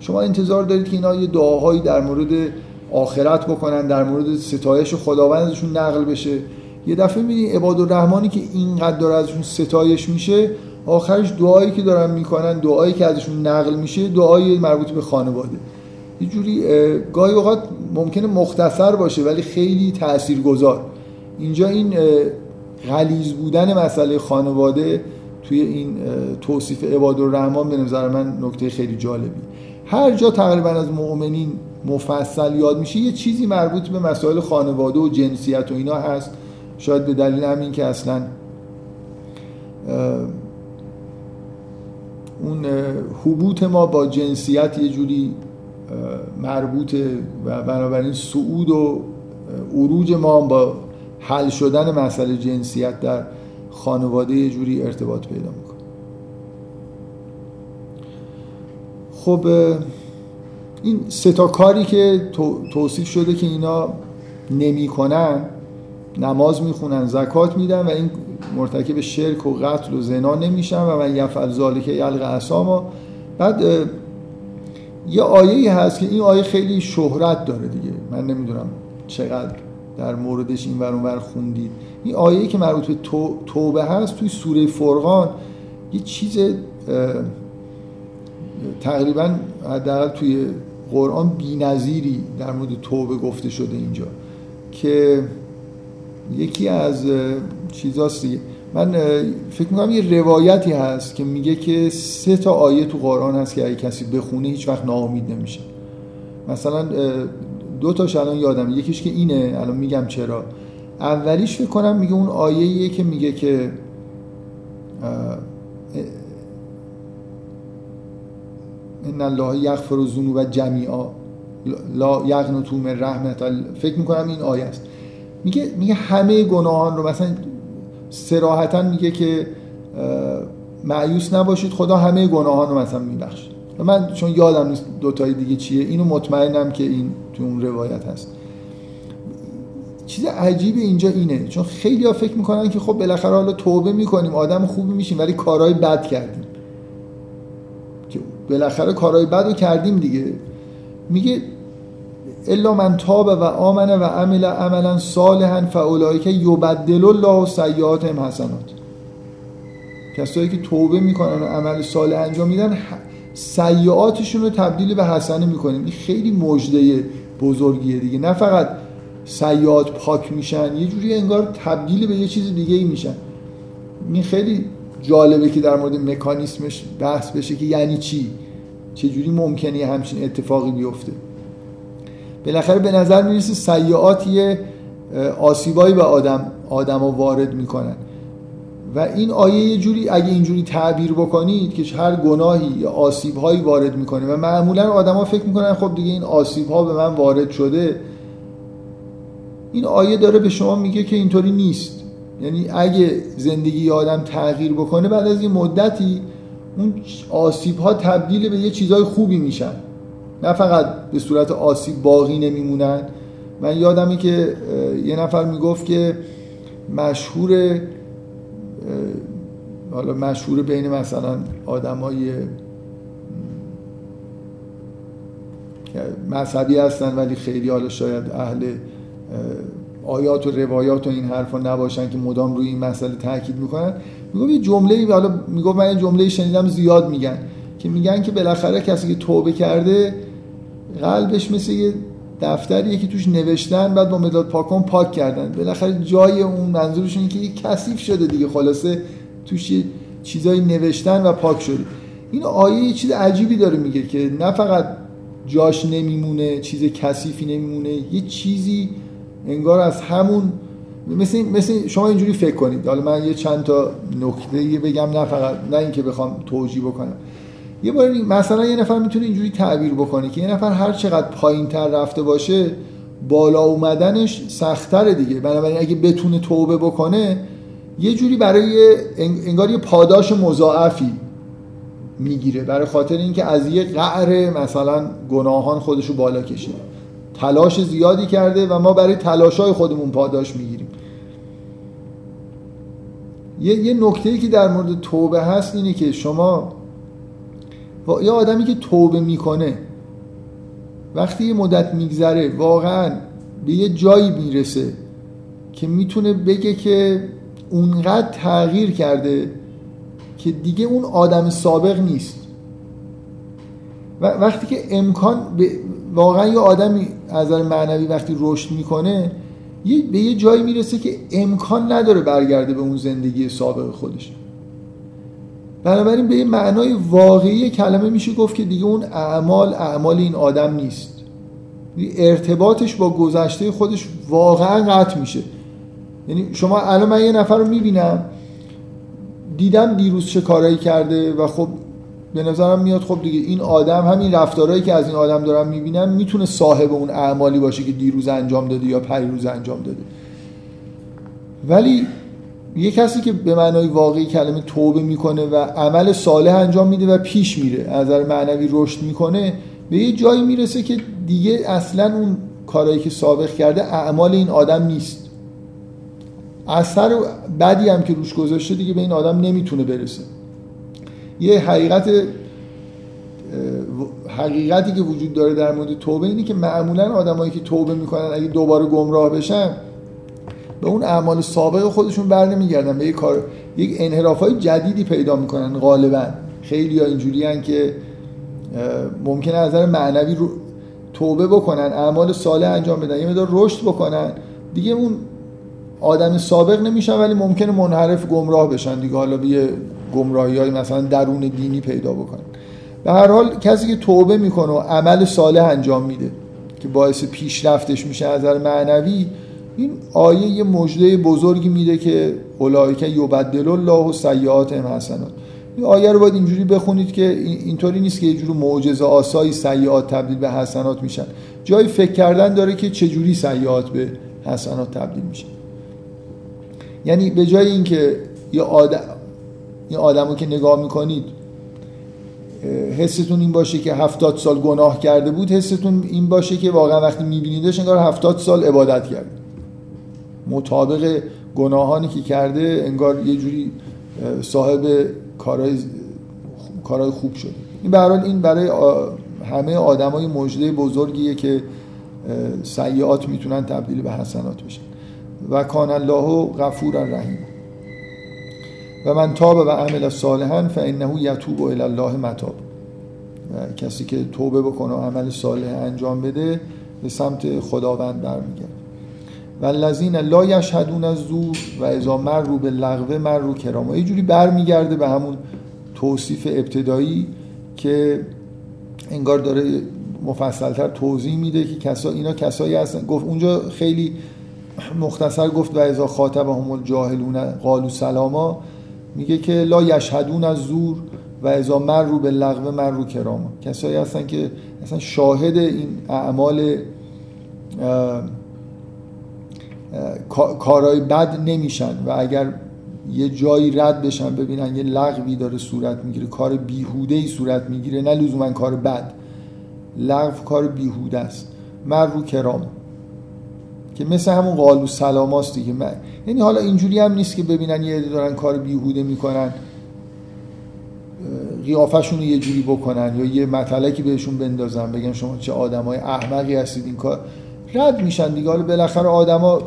شما انتظار دارید که اینا یه دعاهایی در مورد آخرت بکنن در مورد ستایش خداوند ازشون نقل بشه. یه دفعه می‌بینید عباد الرحمانی که اینقدر داره ازشون ستایش میشه آخرش دعایی که دارن می‌کنن دعایی که ازشون نقل میشه دعای مربوط به خانواده. یه جوری گاهی اوقات ممکنه مختصر باشه ولی خیلی تاثیرگذار. اینجا این غلیظ بودن مسئله خانواده توی این توصیف عباد الرحمن به نظر من نکته خیلی جالبی. هر جا تقریبا از مؤمنین مفصل یاد میشه یه چیزی مربوط به مسائل خانواده و جنسیت و اینا هست. شاید به دلیل همین که اصلا اون حبوط ما با جنسیت یه جوری مربوطه و بنابراین صعود و عروج ما با حل شدن مسئله جنسیت در خانواده یه جوری ارتباط پیدا می‌کنه. خب این ستا کاری که توصیف شده که اینا نمی‌کنن نماز می‌خونن زکات میدن و این مرتکب شرک و قتل و زنا نمیشن و من یفعل ذالک یلق اساما بعد یه آیه هست که این آیه خیلی شهرت داره دیگه. من نمی‌دونم چقدر در موردش این ور خوندید. این آیه که مربوط به توبه هست توی سوره فرقان یه چیز تقریبا حداقل توی قرآن بی‌نظیری در مورد توبه گفته شده اینجا که یکی از چیزاست من فکر می‌کنم یه روایتی هست که میگه که سه تا آیه تو قرآن هست که اگه کسی بخونه هیچ وقت ناامید نمیشه. مثلا دو تاش الان یادم یکیش که اینه الان میگم چرا. اولیش فکر کنم میگه اون آیه که میگه که ان الله یغفر الذنوب جمیعا لا یقنطوا من رحمت فکر می‌کنم این آیه است. میگه میگه همه گناهان رو مثلا سراحتا میگه که معیوس نباشید. خدا همه گناهان رو مثلا میبخشه من چون یادم نیست دوتای دیگه چیه اینو مطمئنم که این تو اون روایت هست. چیز عجیب اینجا اینه چون خیلی فکر می‌کنن که خب بالاخره حالا توبه می‌کنیم آدم خوبی میشیم ولی کارهای بد کردیم. که بالاخره کارهای بد رو کردیم دیگه. میگه الا من تاب و آمن و عمل عملا صالحا فاولئک یبدل الله سیئاتهم حسنات. کسایی که توبه می‌کنن و عمل صالح انجام میدن سیئاتشون رو تبدیل به حسنه می‌کنیم این خیلی مجده بزرگیه دیگه. نه فقط سیئات پاک میشن یه جوری انگار تبدیل به یه چیز دیگه ای میشن. این خیلی جالبه که در مورد مکانیسمش بحث بشه که یعنی چی؟ چجوری ممکنه همچین اتفاقی بیفته؟ بالاخره به نظر می‌رسه سیعاتی آسیبایی به آدم آدم وارد می‌کنن. و این آیه یه جوری اگه اینجوری تعبیر بکنید که هر گناهی یا آسیبهایی وارد می‌کنه و معمولا آدما فکر می‌کنن خب دیگه این آسیبها به من وارد شده. این آیه داره به شما میگه که اینطوری نیست. یعنی اگه زندگی آدم تغییر بکنه بعد از یه مدتی اون آسیب ها تبدیل به یه چیزای خوبی میشن. نه فقط به صورت آسیب باقی نمیمونن. من یادمی که یه نفر می‌گفت که مشهور حالا مشهور بین مثلا آدمای مذهبی هستن ولی خیلی حالا شاید اهل آیات و روایات و این حرفا نباشن که مدام روی این مسئله تاکید می‌کنن. میگم یه جمله حالا میگم من یه جمله شنیدم زیاد میگن که میگن که بالاخره کسی که توبه کرده قلبش مثل یه دفتریه که توش نوشتن بعد با مداد پاکون پاک کردن. بالاخره جای اون منظورشون که یه کثیف شده دیگه. خلاصه توش یه چیزایی نوشتن و پاک شده. این آیه یه چیز عجیبی داره میگه که نه فقط جاش نمیمونه چیز کثیفی نمیمونه یه چیزی انگار از همون مثل, مثل شما اینجوری فکر کنید. حالا من یه چند تا نکته بگم نه فقط نه اینکه بخوام توجیه بکنم. یه بار مثلا یه نفر می‌تونه اینجوری تعبیر بکنه که یه نفر هر چقدر پایین تر رفته باشه بالا اومدنش سختره دیگه. بنابراین اگه بتونه توبه بکنه یه جوری برای انگار یه پاداش مضاعفی می‌گیره. برای خاطر اینکه از یه قعر مثلا گناهان خودشو بالا کشیده. تلاش زیادی کرده و ما برای تلاشای خودمون پاداش می‌گیریم. یه, یه نکته ای که در مورد توبه هست اینه که شما یه آدمی که توبه می‌کنه وقتی یه مدت میگذره واقعا به یه جایی می‌رسه که می‌تونه بگه که اونقدر تغییر کرده که دیگه اون آدم سابق نیست. و وقتی که امکان واقعا یه آدمی از نظر معنوی وقتی رشد می‌کنه به یه جایی می‌رسه که امکان نداره برگرده به اون زندگی سابق خودش. بنابراین به یه معنای واقعی کلمه میشه گفت که دیگه اون اعمال اعمال این آدم نیست. ارتباطش با گذشته خودش واقعا قطع میشه. یعنی شما الان من یه نفر رو می‌بینم دیدم دیروز چه کارایی کرده و خب به نظرم میاد خب دیگه این آدم همین رفتارهایی که از این آدم دارم می‌بینم می‌تونه صاحب اون اعمالی باشه که دیروز انجام داده یا پریروز انجام داده. ولی یه کسی که به معنای واقعی کلمه توبه می‌کنه و عمل صالح انجام میده و پیش میره از نظر معنوی رشد می‌کنه به یه جایی می‌رسه که دیگه اصلا اون کارهایی که سابق کرده اعمال این آدم نیست. اثر بدی هم که روش گذاشته دیگه به این آدم نمی‌تونه برسه. یه حقیقت حقیقتی که وجود داره در مورد توبه اینه که معمولا آدمایی که توبه می‌کنن اگه دوباره گمراه بشن به اون اعمال سابق خودشون بر نمیگردن. به یک کار یک انحراف جدیدی پیدا می‌کنن غالبا. خیلی ها اینجوری که ممکنه از نظر معنوی رو توبه بکنن اعمال صالح انجام بدن یه مدار رشد بکنن. دیگه اون آدم سابق نمیشن ولی ممکنه منحرف گمراه بشن دیگه. حالا به گمراهی های مثلا درون دینی پیدا بکنن. به هر حال کسی که توبه می‌کنه و عمل صالح انجام میده که باعث پیشرفتش میشه از نظر معنوی این آیه یه مژده بزرگی میده که اولایک یبدل الله و سیئات حسنات این آیه رو باید اینجوری بخونید که اینطوری نیست که یه جور معجزه آسایی سیئات تبدیل به حسنات میشن. جای فکر کردن داره که چجوری سیئات به حسنات تبدیل میشن یعنی به جای اینکه یه آدم این آدمو که نگاه می‌کنید حستون این باشه که هفتاد سال گناه کرده بود حستون این باشه که واقعا وقتی میبینیدش انگار هفتاد سال عبادت کرد مطابق گناهانی که کرده انگار یه جوری صاحب کارهای, کارهای خوب شده. این برای این برای همه آدمای مجده بزرگیه که سیئات می‌تونن تبدیل به حسنات بشن. و کان الله غفور رحیم. و من تاب و عمل صالحا فانه یتوب الی الله متاب. و کسی که توبه بکنه و عمل صالح انجام بده به سمت خداوند برمیگرده. و الذین لا یشهدون از زور و اذا مروا به لغو مروا کراما. یه جوری برمیگرده به همون توصیف ابتدایی که انگار داره مفصلتر توضیح میده که کسا اینا کسایی هستن. گفت اونجا خیلی مختصر گفت و اذا خاطبهم الجاهلون قالوا سلاما. میگه که لا یشهدون از زور و ازا مر رو به لغو مر رو کراما. کسایی هستن که اصلا شاهد این اعمال کارهای بد نمیشن و اگر یه جایی رد بشن ببینن یه لغوی داره صورت می‌گیره. کار بیهوده ای صورت می‌گیره نه لزوما کار بد. لغو کار بیهوده است. مر رو کرام که مثل همون قالو سلاماست دیگه. من یعنی حالا اینجوری هم نیست که ببینن یه دارن کار بیهوده می‌کنن قیافشون رو یه جوری بکنن یا یه مطلقی بهشون بندازن بگن شما چه آدمای احمقی هستید این کار رد میشن دیگه. حالا بالاخره آدما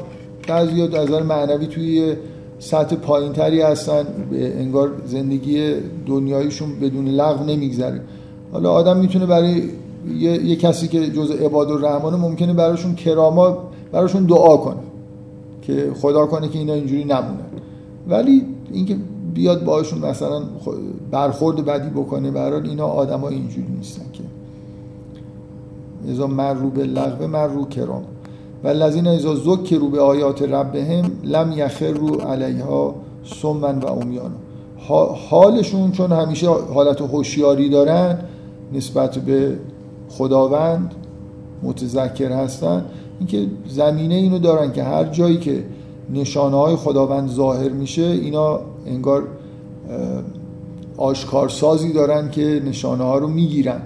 بعضی از نظر معنوی توی سطح پایینتری هستن انگار زندگی دنیایشون بدون لغو نمیگذره. حالا آدم می‌تونه برای یه, یه کسی که جز عباد الرحمن ممکنه براشون کراما براشون دعا کنه که خدا کنه که اینا اینجوری نمونن ولی اینکه بیاد باشون مثلا برخورد بدی بکنه برای اینا آدما اینجوری نیستن که. ازا مرو به لغو مرو کرام و الذین ازا رو به آیات ربهم لم یخروا علیها سمن و امیان حالشون چون همیشه حالت هوشیاری دارن نسبت به خداوند متذکر هستن اینکه زمینه اینو دارن که هر جایی که نشانه های خداوند ظاهر میشه اینا انگار آشکارسازی دارن که نشانه ها رو می‌گیرن.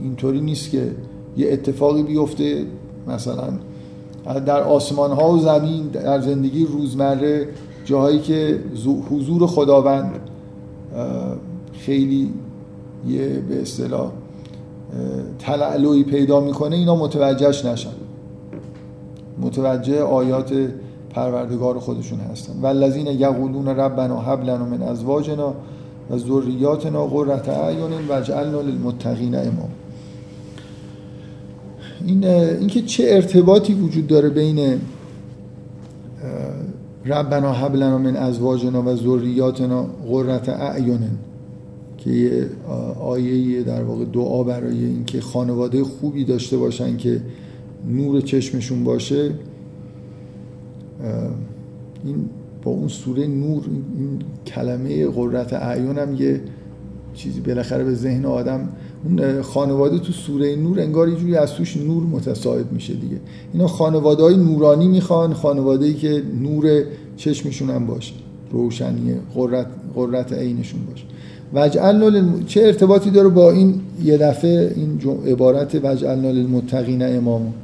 اینطوری نیست که یه اتفاقی بیفته مثلا در آسمان ها و زمین در زندگی روزمره جاهایی که حضور خداوند خیلی یه به اصطلاح تلعلوی پیدا می‌کنه اینا متوجهش نشن. متوجه آیات پروردگار خودشون هستن. والذین یقولون ربنا هب لنا من ازواجنا و ذریاتنا قرة اعین واجعلنا للمتقین امام. این اینکه چه ارتباطی وجود داره بین ربنا هب لنا من ازواجنا و ذریاتنا قرة اعین که یه آیه در واقع دعا برای اینکه خانواده خوبی داشته باشن که نور چشمشون باشه. این با اون سوره نور این کلمه قررت اعیان هم یه چیزی بالاخره به ذهن آدم اون خانواده تو سوره نور انگار یه جوری از توش نور متصاعد میشه دیگه. اینا خانواده های نورانی می‌خوان خانواده ای که نور چشمشون هم باشه روشنی قررت, قررت عینشون باشه. وجعلنا چه ارتباطی داره با این یه دفعه این عبارت وجعلنا للمتقین امام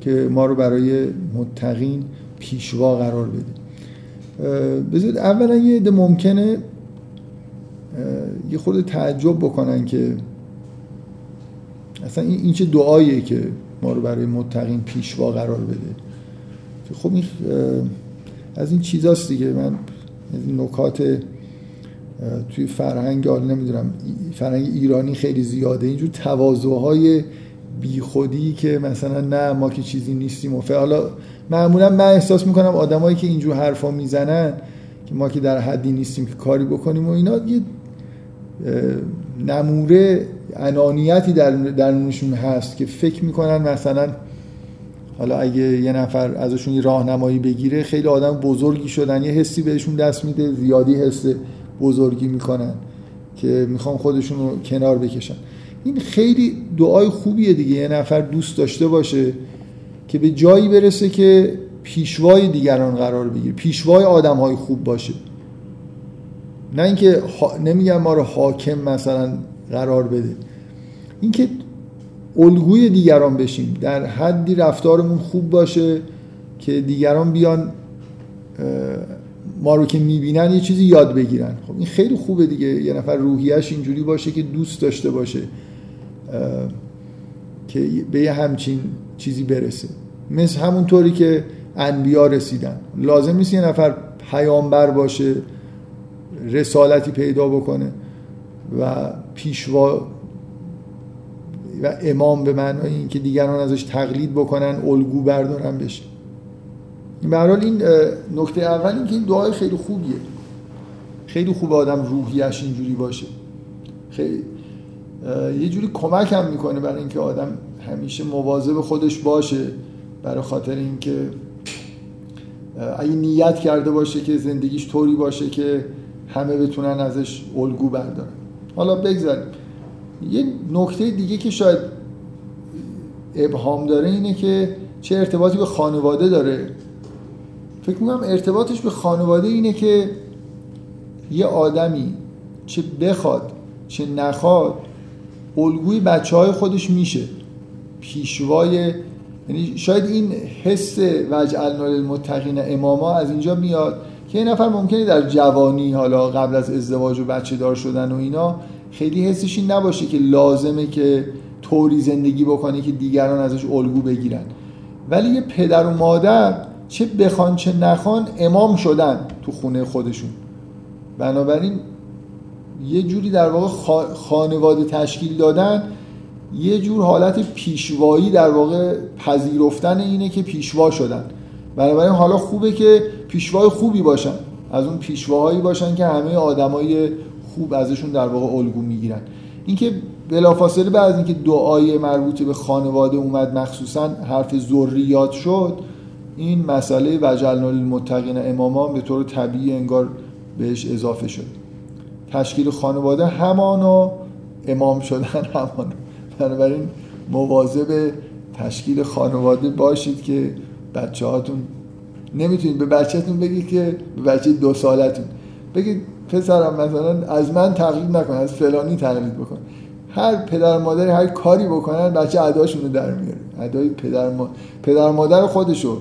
که ما رو برای متقین پیشوا قرار بده. بذارید اولا یه عده ممکنه یه خود تعجب بکنن که اصلا این چه دعاییه که ما رو برای متقین پیشوا قرار بده. خب این از این چیزاست دیگه. من از این نکات توی فرهنگ حال نمی‌دونم فرهنگ ایرانی خیلی زیاده. اینجور تواضعهای بیخودی که مثلا نه ما که چیزی نیستیم و حالا معمولا من احساس می‌کنم آدمایی که اینجور حرفا می‌زنن که ما که در حدی نیستیم که کاری بکنیم و اینا یه نموره انانیتی در درونشون هست که فکر می‌کنن مثلا حالا اگه یه نفر ازشون راهنمایی بگیره خیلی آدم بزرگی شدن یه حسی بهشون دست میده زیادی حس بزرگی می‌کنن که می‌خوان خودشون رو کنار بکشن. این خیلی دعای خوبیه دیگه یه نفر دوست داشته باشه که به جایی برسه که پیشوای دیگران قرار بگیره پیشوای آدم های خوب باشه. نه اینکه نمیگم ما رو حاکم مثلا قرار بده اینکه الگوی دیگران بشیم. در حدی رفتارمون خوب باشه که دیگران بیان ما رو که می‌بینن یه چیزی یاد بگیرن. خب این خیلی خوبه دیگه. یه نفر روحیش اینجوری باشه که دوست داشته باشه که به یه همچین چیزی برسه. مثل همونطوری که انبیا رسیدن. لازم نیست یه نفر پیامبر باشه. رسالتی پیدا بکنه و پیشوا و امام به معنای اینکه دیگران ازش تقلید بکنن الگو بردارن بشه. به این نکته اول این که این دعای خیلی خوبیه. خیلی خوب آدم روحیش اینجوری باشه. خیلی یه جوری کمک هم می‌کنه برای اینکه آدم همیشه مواظب خودش باشه برای خاطر اینکه اگه نیت کرده باشه که زندگیش طوری باشه که همه بتونن ازش الگو بردارن. حالا بگذاریم. یه نکته دیگه که شاید ابهام داره اینه که چه ارتباطی به خانواده داره. فکر می‌کنم ارتباطش به خانواده اینه که یه آدمی چه بخواد چه نخواد الگوی بچه های خودش میشه. پیشوای یعنی شاید این حس وجعلنا للمتقین اماما از اینجا میاد که یه نفر ممکنه در جوانی حالا قبل از ازدواج و بچه دار شدن و اینا خیلی حسش این نباشه که لازمه که طوری زندگی بکنه که دیگران ازش الگو بگیرن. ولی یه پدر و مادر چه بخوان چه نخوان امام شدن تو خونه خودشون. بنابراین یه جوری در واقع خانواده تشکیل دادن یه جور حالت پیشوایی در واقع پذیرفتن اینه که پیشوا شدن. بنابراین حالا خوبه که پیشوای خوبی باشن. از اون پیشواهایی باشن که همه آدمای خوب ازشون در واقع الگو می‌گیرن. اینکه بلافاصله بعد از اینکه دعای مربوط به خانواده اومد مخصوصا حرف ذریات شد این مسئله وجلنا للمتقین امامان به طور طبیعی انگار بهش اضافه شد. تشکیل خانواده همانو امام شدن همانو بنابراین مواظب تشکیل خانواده باشید که بچه هاتون نمی‌تونید به بچهتون بگید که بچه دو سالتون. بگید پسرم مثلا از من تقلید نکن از فلانی تقلید بکن. هر پدر مادری هر کاری بکنن بچه اداشون رو در میاره. ادای پدر, ما... پدر مادر خودشو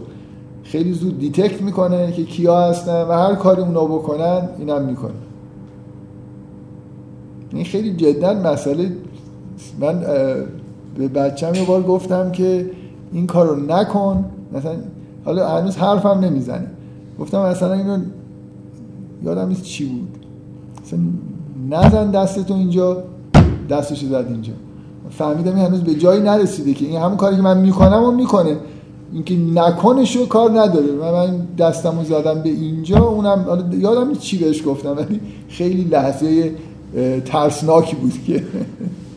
خیلی زود دیتکت می‌کنه که کیا هستن و هر کاری اونا بکنن اینم می‌کنه. این خیلی جدا مسئله. من به بچم یه بار گفتم که این کار رو نکن. مثلا حالا هنوز حرفم نمی‌زنه گفتم مثلا اینو یادم نیست چی بود. مثلا نزن دستتو اینجا دستشو زد اینجا. فهمیدم این هنوز به جایی نرسیده که این همون کاری که من می‌کنم و می‌کنه. اینکه نکنش رو کار نداره. و من دستم رو زدم به اینجا اونم یادم چی بهش گفتم ولی خیلی لحظه ترسناکی بود که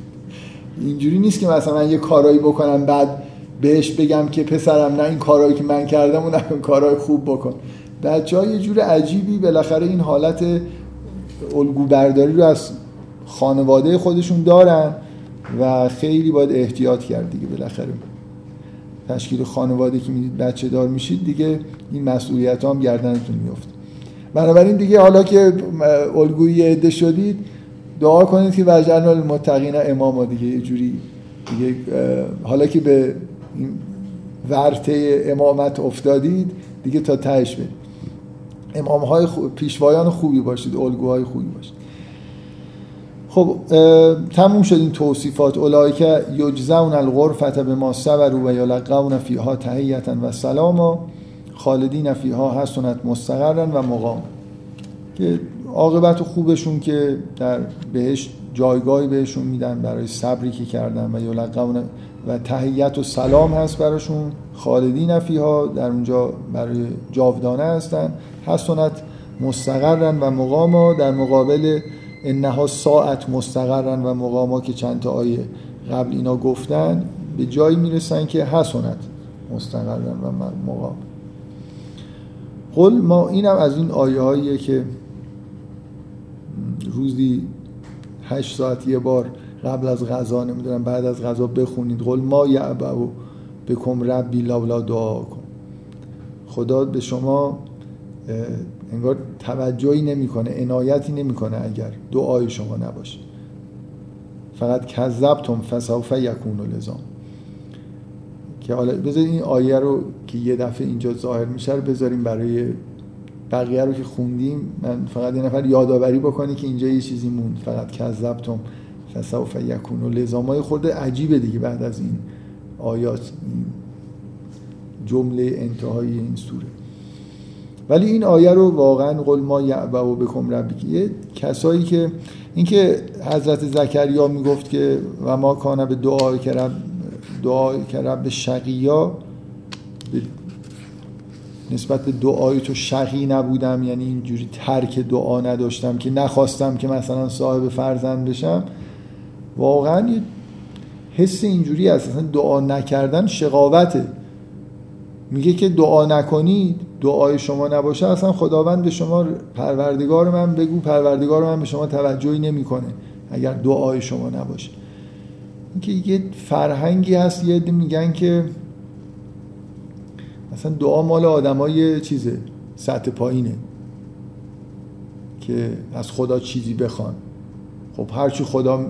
اینجوری نیست که مثلا من یه کارایی بکنم بعد بهش بگم که پسرم نه این کارهایی که من کردم و نه کارهای خوب بکن. بچه یه جور عجیبی بالاخره این حالت الگو برداری رو از خانواده خودشون دارن و خیلی باید احتیاط کرد دیگه بالاخره. تشکیل خانواده که می‌دید بچه دار میشید دیگه این مسئولیت هم گردنتون میفته بنابراین دیگه حالا که الگویی عده شدید دعا کنید که وجعلنا المتقین اماما دیگه. یه جوری دیگه حالا که به این ورته امامت افتادید دیگه تا تهش برید. امام های پیشوایان خوبی باشید الگوهای خوبی باشید. خب تموم شد این توصیفات. اولایی که یجزون الغرفت به ما صبروا و یلقون فیها تحیتا و سلاما خالدین فیها حسنت مستقرن و مقام. که عاقبت خوبشون که در بهش جایگاهی بهشون میدن برای صبری که کردن و یلقون و تحیت و سلام هست براشون. خالدین فیها در اونجا برای جاودانه هستن. حسنت مستقرن و مقاما در مقابل انها ساعت مستقرن و مقاما که چند تا آیه قبل اینا گفتن به جایی می‌رسن که حسنت مستقرن و مقام. قل ما اینم از این آیه هاییه که روزی هشت ساعت یه بار قبل از غذا نمی‌دونم بعد از غذا بخونید. قل ما یعبو بکم ربی لولا دعا کن خدا به شما انگار توجهی نمی‌کنه عنایتی نمی‌کنه اگر دعای شما نباشه. فقط کذبتم فسوف یکون لزام. که حالا بذارید این آیه رو که یه دفعه اینجا ظاهر میشه رو بذاریم برای بقیه رو که خوندیم. من فقط یه نفر یادآوری بکنی که اینجا یه چیزی موند. فقط کذبتم فسوف یکون. و لزامای خورده عجیبه دیگه بعد از این آیات جمله انتهای این سوره. ولی این آیه رو واقعا قل ما یعبه و بکم ربی کسایی که اینکه حضرت زکریا می‌گفت که و ما کانه به دعای که رب دعای که رب شقیا نسبت به دعای تو شقی نبودم یعنی اینجوری ترک دعا نداشتم که نخواستم که مثلا صاحب فرزند بشم. واقعا یه حس اینجوری هست. اصلا دعا نکردن شقاوته. میگه که دعا نکنید دعای شما نباشه اصلا خداوند به شما پروردگار من بگو پروردگار من به شما توجهی نمی‌کنه اگر دعای شما نباشه. اینکه یه فرهنگی هست یه میگن که مثلا دعا مال آدمای چیزه سطح پایینه که از خدا چیزی بخوان. خب هرچی خدا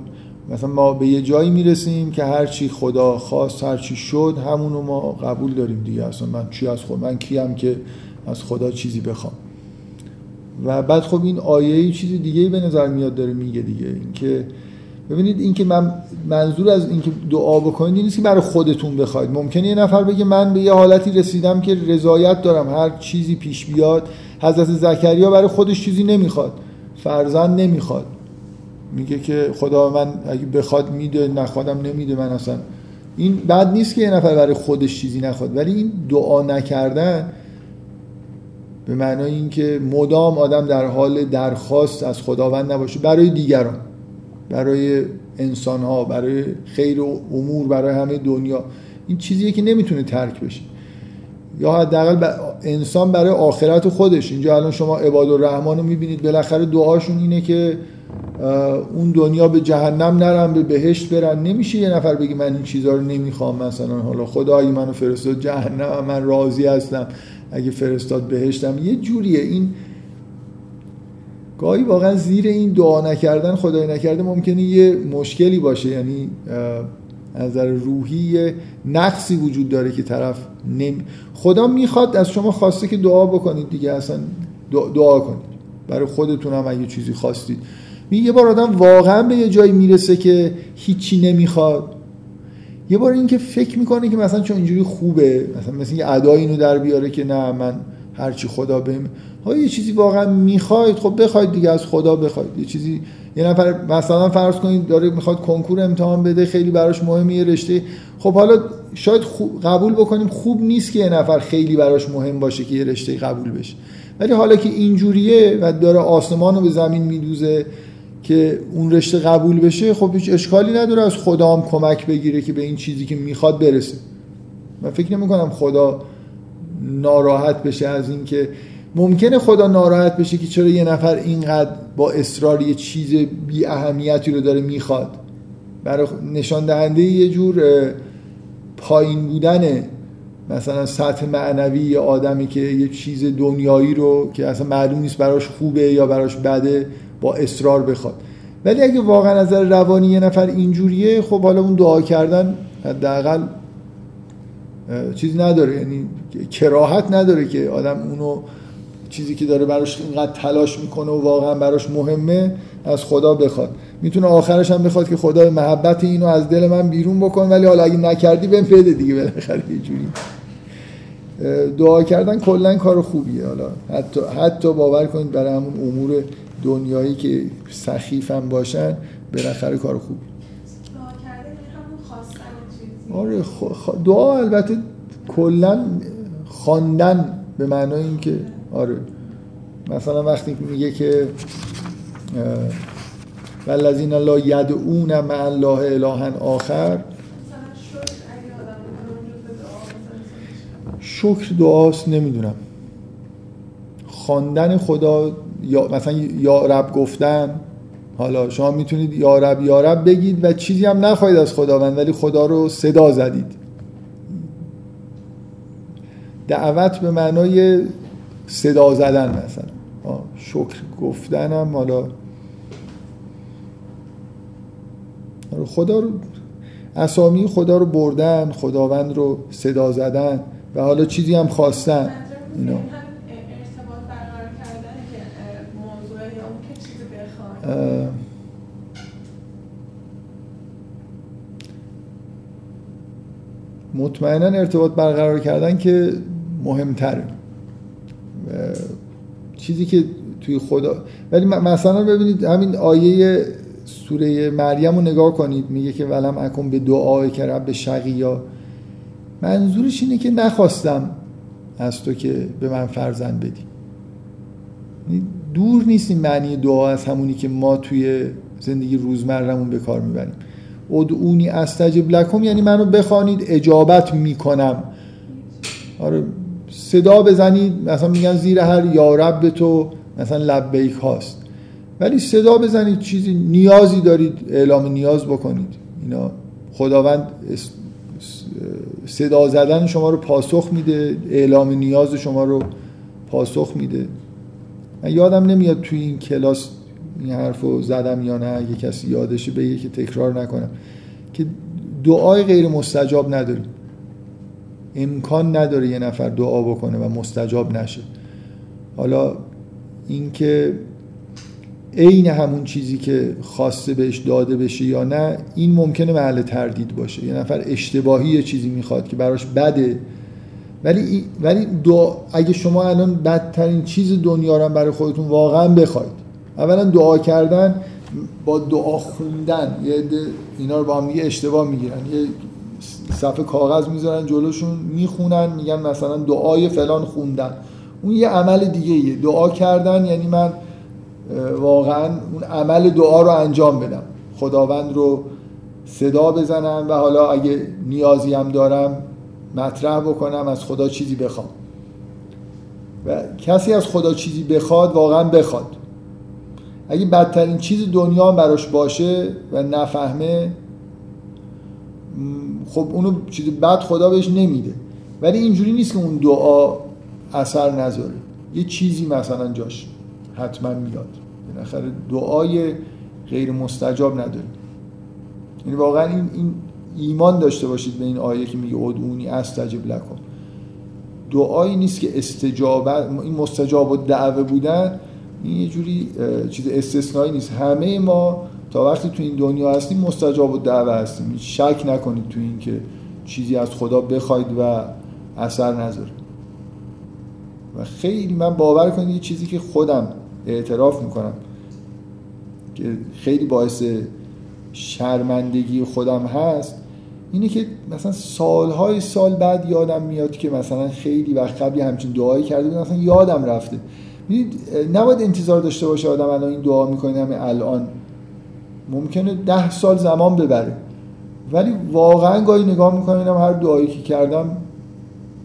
مثلا ما به یه جایی می‌رسیم که هرچی خدا خواست هرچی شد همونو ما قبول داریم دیگه. اصلا من چی از خود من کیم که از خدا چیزی بخوام. و بعد خب این آیه چیز دیگه به نظر میاد داره میگه دیگه. اینکه ببینید اینکه من منظور از اینکه دعا بکنید نیست که برای خودتون بخواید. ممکنه یه نفر بگه من به یه حالتی رسیدم که رضایت دارم. هر چیزی پیش بیاد حضرت زکریا برای خودش چیزی نمی‌خواد. فرزند نمی‌خواد. میگه که خدا من اگه بخواد میده نخوادم نمیده من اصلا این بعد نیست که یه نفر برای خودش چیزی نخواد. ولی این دعا نکردن به معنای اینکه مدام آدم در حال درخواست از خداوند نباشه. برای دیگران برای انسان ها برای خیر و امور برای همه دنیا. این چیزیه که نمی‌تونه ترک بشه. یا حداقل انسان برای آخرت خودش. اینجا الان شما عباد الرحمن رو می‌بینید. بالاخره دعاشون اینه که اون دنیا به جهنم نرم به بهشت برن. نمیشه یه نفر بگی من این چیزها رو نمی‌خوام. مثلا حالا خدایی منو فرستاد جهنم من راضی هستم. اگه فرستاد بهشتم. یه جوریه. این گاهی واقعا زیر این دعا نکردن خدای نکرده ممکنه یه مشکلی باشه. یعنی از نظر روحی نقصی وجود داره که طرف نمی... خدا می‌خواد از شما خواسته که دعا بکنید دیگه. اصلا دعا کنید. برای خودتون هم اگه چیزی خواستید. یه بار آدم واقعا به یه جایی می‌رسه که هیچی نمی‌خواد. یه بار این که فکر می‌کنه که مثلا چون اینجوری خوبه مثلا مثل یه ادای اینو در بیاره که نه من هرچی خدا بهم ها یه چیزی واقعا می‌خواید خب بخواید دیگه از خدا بخواید. یه چیزی یه نفر مثلا فرض کنید داره می‌خواد کنکور امتحان بده خیلی براش مهمه یه رشته. خب حالا شاید قبول بکنیم خوب نیست که یه نفر خیلی براش مهم باشه که یه رشته قبول بشه. ولی حالا که اینجوریه و داره آسمان رو به زمین میدوزه که اون رشته قبول بشه خب هیچ اشکالی نداره از خدا هم کمک بگیره که به این چیزی که می‌خواد برسه. من فکر نمی کنم خدا ناراحت بشه از اینکه ممکنه خدا ناراحت بشه که چرا یه نفر اینقدر با اصرار یه چیز بی اهمیتی رو داره می‌خواد. برای نشان دهنده یه جور پایین بودن مثلا سطح معنوی یه آدمی که یه چیز دنیایی رو که اصلا معلوم نیست براش خوبه یا براش بده با اصرار بخواد. ولی اگه واقعا نظر روانی یه نفر اینجوریه خب حالا اون دعا کردن حداقل چیزی نداره. یعنی کراهت نداره که آدم اونو چیزی که داره براش اینقدر تلاش می‌کنه و واقعا براش مهمه از خدا بخواد. می‌تونه آخرش هم بخواد که خدا محبت اینو از دل من بیرون بکن ولی حالا اگه نکردی بهم بده دیگه بالاخره یه جوری. دعا کردن کلا کار خوبیه حالا. حتی حتی باور کنید برای همون امور دنیایی که سخیفم باشن بالاخره کار خوبی آره دعا البته کلا خواندن به معنای اینکه آره. مثلا وقتی میگه که والذین لا یدعون مع الله الها آخر شکر دعاست نمی‌دونم. خواندن خدا یا مثلا یا رب گفتن حالا شما می‌تونید یا رب یا رب بگید و چیزی هم نخواهید از خداوند ولی خدا رو صدا زدید. دعوت به معنای صدا زدن مثلا. شکر گفتنم حالا آره، خدا رو اسامی خدا رو بردن خداوند رو صدا زدن و حالا چیزی هم خواستن اینا. مطمئنا ارتباط برقرار کردن که مهمتره. چیزی که توی خدا ولی مثلا ببینید همین آیه سوره مریم رو نگاه کنید میگه که ولم اکن به دعای که رب شقیا. منظورش اینه که نخواستم از تو که به من فرزند بدی. یعنی دور نیست این معنی دعا از همونی که ما توی زندگی روزمرمون به کار می‌بریم. ادعونی استجب لکم یعنی منو بخوانید اجابت می‌کنم. آره صدا بزنید مثلا میگن زیر هر یا رب تو مثلا لبیک هاست. ولی صدا بزنید چیزی نیازی دارید اعلام نیاز بکنید. اینا خداوند صدا زدن شما رو پاسخ میده اعلام نیاز شما رو پاسخ میده. من یادم نمیاد توی این کلاس این حرف رو زدم یا نه اگه کسی یادشه بگه که تکرار نکنم. که دعای غیر مستجاب نداریم امکان نداره یه نفر دعا بکنه و مستجاب نشه. حالا اینکه عین همون چیزی که خواسته بهش داده بشه یا نه این ممکنه محل تردید باشه. یه نفر اشتباهی یه چیزی می‌خواد که براش بده. ولی ولی اگه شما الان بدترین چیز دنیا رو برای خودتون واقعا بخواید. اولا دعا کردن با دعا خوندن. یه اینا رو با هم اشتباه می‌گیرن. یه صفحه کاغذ می‌ذارن جلوشون می‌خونن میگن مثلا دعای فلان خوندن. اون یه عمل دیگه ایه. دعا کردن یعنی من واقعا اون عمل دعا رو انجام بدم. خداوند رو صدا بزنم و حالا اگه نیازی هم دارم مطرح بکنم از خدا چیزی بخوام. و کسی از خدا چیزی بخواد واقعا بخواد. اگه بدترین چیز دنیا براش باشه و نفهمه خب اونو چیز بد خدا بهش نمیده. ولی اینجوری نیست که اون دعا اثر نذاره. یه چیزی مثلا جاش حتما میاد. بالاخره دعای غیر مستجاب نداره. یعنی واقعا این, این ایمان داشته باشید به این آیه که میگه ادعونی استجب لکن دعایی نیست که استجابت این مستجاب و دعوه بودن این یه جوری چیز استثنایی نیست. همه ما تا وقتی تو این دنیا هستیم مستجاب و دعوه هستیم. شک نکنید تو این که چیزی از خدا بخواید و اثر نذاره. و خیلی من باور کنید یه چیزی که خودم اعتراف می‌کنم که خیلی باعث شرمندگی خودم هست. اینه که مثلا سالهای سال بعد یادم میاد که مثلا خیلی وقت قبلی همچین دعایی کرده بود مثلا یادم رفته. نباید انتظار داشته باشه آدم الان این دعا می‌کنه همه الان. ممکنه ده سال زمان ببره. ولی واقعا گاهی نگاه می‌کنم هر دعایی که کردم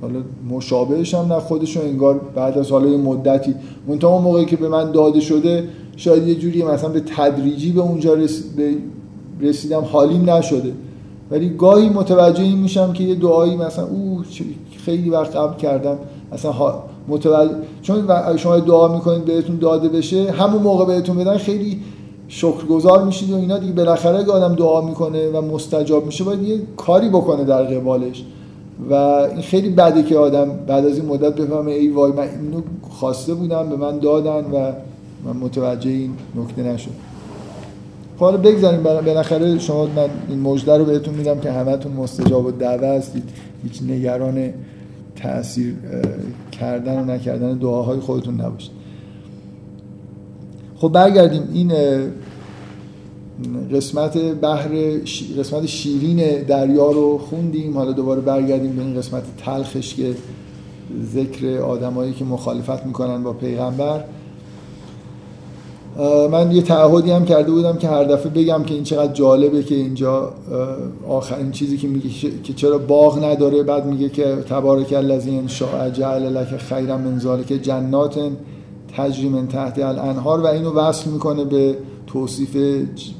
حالا مشابهش هم نه خودشون انگار بعد از حالا مدتی. منتها اون موقعی که به من داده شده شاید یه جوری مثلا به تدریجی به اونجا رسیدم حالیم نشده. ولی گاهی متوجه این میشم که یه دعایی مثلا او خیلی وقت قبل کردم. اصلا متوجه چون شما دعا می‌کنید بهتون داده بشه همون موقع بهتون بدن خیلی شکرگزار میشید و اینا دیگه. بالاخره اگه آدم دعا می‌کنه و مستجاب میشه باید یه کاری بکنه در قبالش. و این خیلی بده که آدم بعد از این مدت بفهمه ای وای من اینو خواسته بودم به من دادن و من متوجه این نکته نشد خب حالا بگذاریم بالاخره شما من این مجده رو بهتون میدم که همتون مستجاب و دعوه هستید. هیچ نگران تاثیر کردن و نکردن دعاهای خودتون نباشید. خب برگردیم. این قسمت بحر قسمت شیرین دریا رو خوندیم. حالا دوباره برگردیم به این قسمت تلخش که ذکر آدمایی که مخالفت می‌کنن با پیغمبر. من یه تعهدی هم کرده بودم که هر دفعه بگم که این چقدر جالبه که اینجا آخرین چیزی که میگه که چرا باغ نداره بعد میگه که تبارک الذی ان شاء جعل لك خیرا من ذلک جنات تجری من تحت الانهار. و اینو وصل می‌کنه به توصیف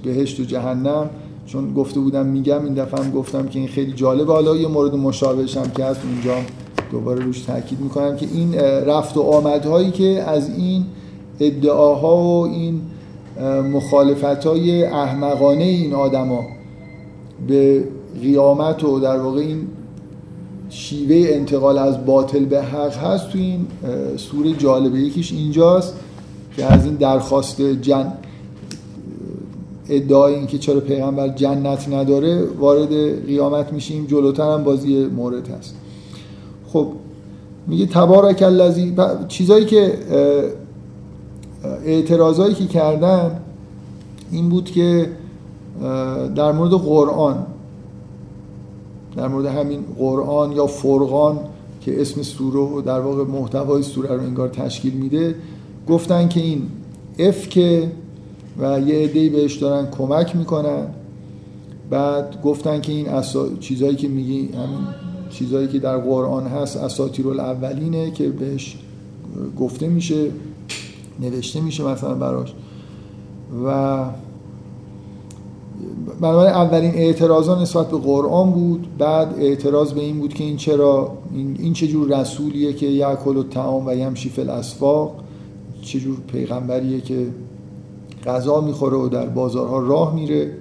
بهشت و جهنم. چون گفته بودم میگم این دفعه هم گفتم که این خیلی جالبه. حالا یه مورد مشابهش هم که هست اونجا دوباره روش تاکید می‌کنم که این رفت و آمدهایی که از این ادعاها و این مخالفت های احمقانه این آدما به قیامت و در واقع این شیوه انتقال از باطل به حق هست تو این سوره جالبه. یکیش اینجاست که از این درخواست جن ادعای اینکه چرا پیغمبر جنت نداره وارد قیامت میشیم. جلوتر هم بازی مورد هست. خب میگه تبارک الذی چیزایی که اعتراضایی که کردن این بود که در مورد قرآن در مورد همین قرآن یا فرقان که اسم سوره و در واقع محتوای سوره رو انگار تشکیل میده گفتن که این افکه و یه عده‌ای بهش دارن کمک می‌کنن. بعد گفتن که این اسا... چیزایی که میگی همین چیزایی که در قرآن هست اساطیر الاولینه که بهش گفته میشه. نوشته میشه مثلا براش. و بنابراین اولین اعتراضا نسبت به قرآن بود بعد اعتراض به این بود که این چرا این, این چه جور رسولیه که یاکل و تعام و یمشی فی الاسواق چه جور پیغمبریه که غذا می‌خوره و در بازارها راه میره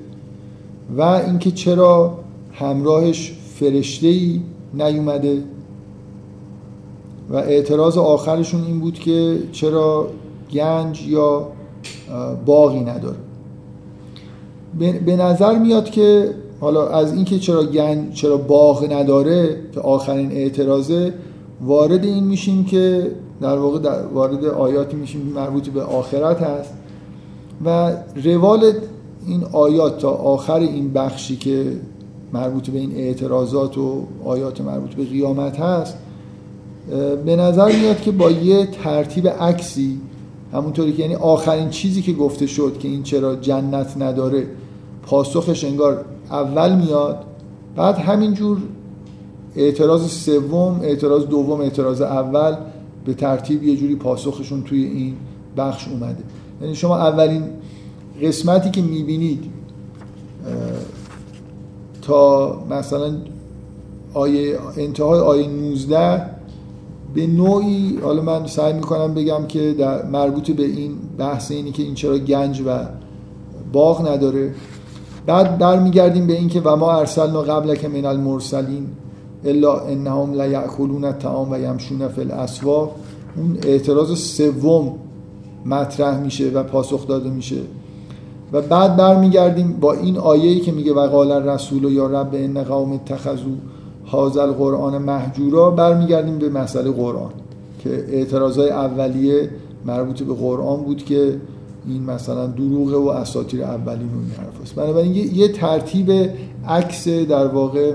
و اینکه چرا همراهش فرشته ای نیومده. و اعتراض آخرشون این بود که چرا گنج یا باقی نداره. به نظر میاد که حالا از اینکه چرا گنج چرا باغ نداره که آخرین اعتراضه وارد این میشیم که در واقع در وارد آیاتی میشیم مربوط به آخرت هست و روال این آیات تا آخر این بخشی که مربوط به این اعتراضات و آیات مربوط به قیامت هست به نظر میاد که با یه ترتیب عکسی همونطوری که یعنی آخرین چیزی که گفته شد که این چرا جنت نداره پاسخش انگار اول میاد بعد همینجور اعتراض سوم اعتراض دوم اعتراض اول به ترتیب یه جوری پاسخشون توی این بخش اومده. یعنی شما اولین قسمتی که می‌بینید تا مثلا آیه انتهای آیه 19 به نوعی حالا من سعی می‌کنم بگم که در مربوط به این بحث اینی که این چرا گنج و باغ نداره. بعد برمیگردیم به اینکه و ما ارسلنا که من المرسلین الا انهم لیاکلون الطعام و یمشون فی الاسواق. اون اعتراض سوم مطرح میشه و پاسخ داده میشه. و بعد برمیگردیم با این آیه‌ای که میگه وقال الرسول یا رب ان قوم اتخذوا. هذا القرآن محجورا برمیگردیم به مسئله قرآن که اعتراضای اولیه مربوط به قرآن بود که این مثلا دروغه و اساطیر اولین و این حرف بنابراین یه ترتیب عکس در واقع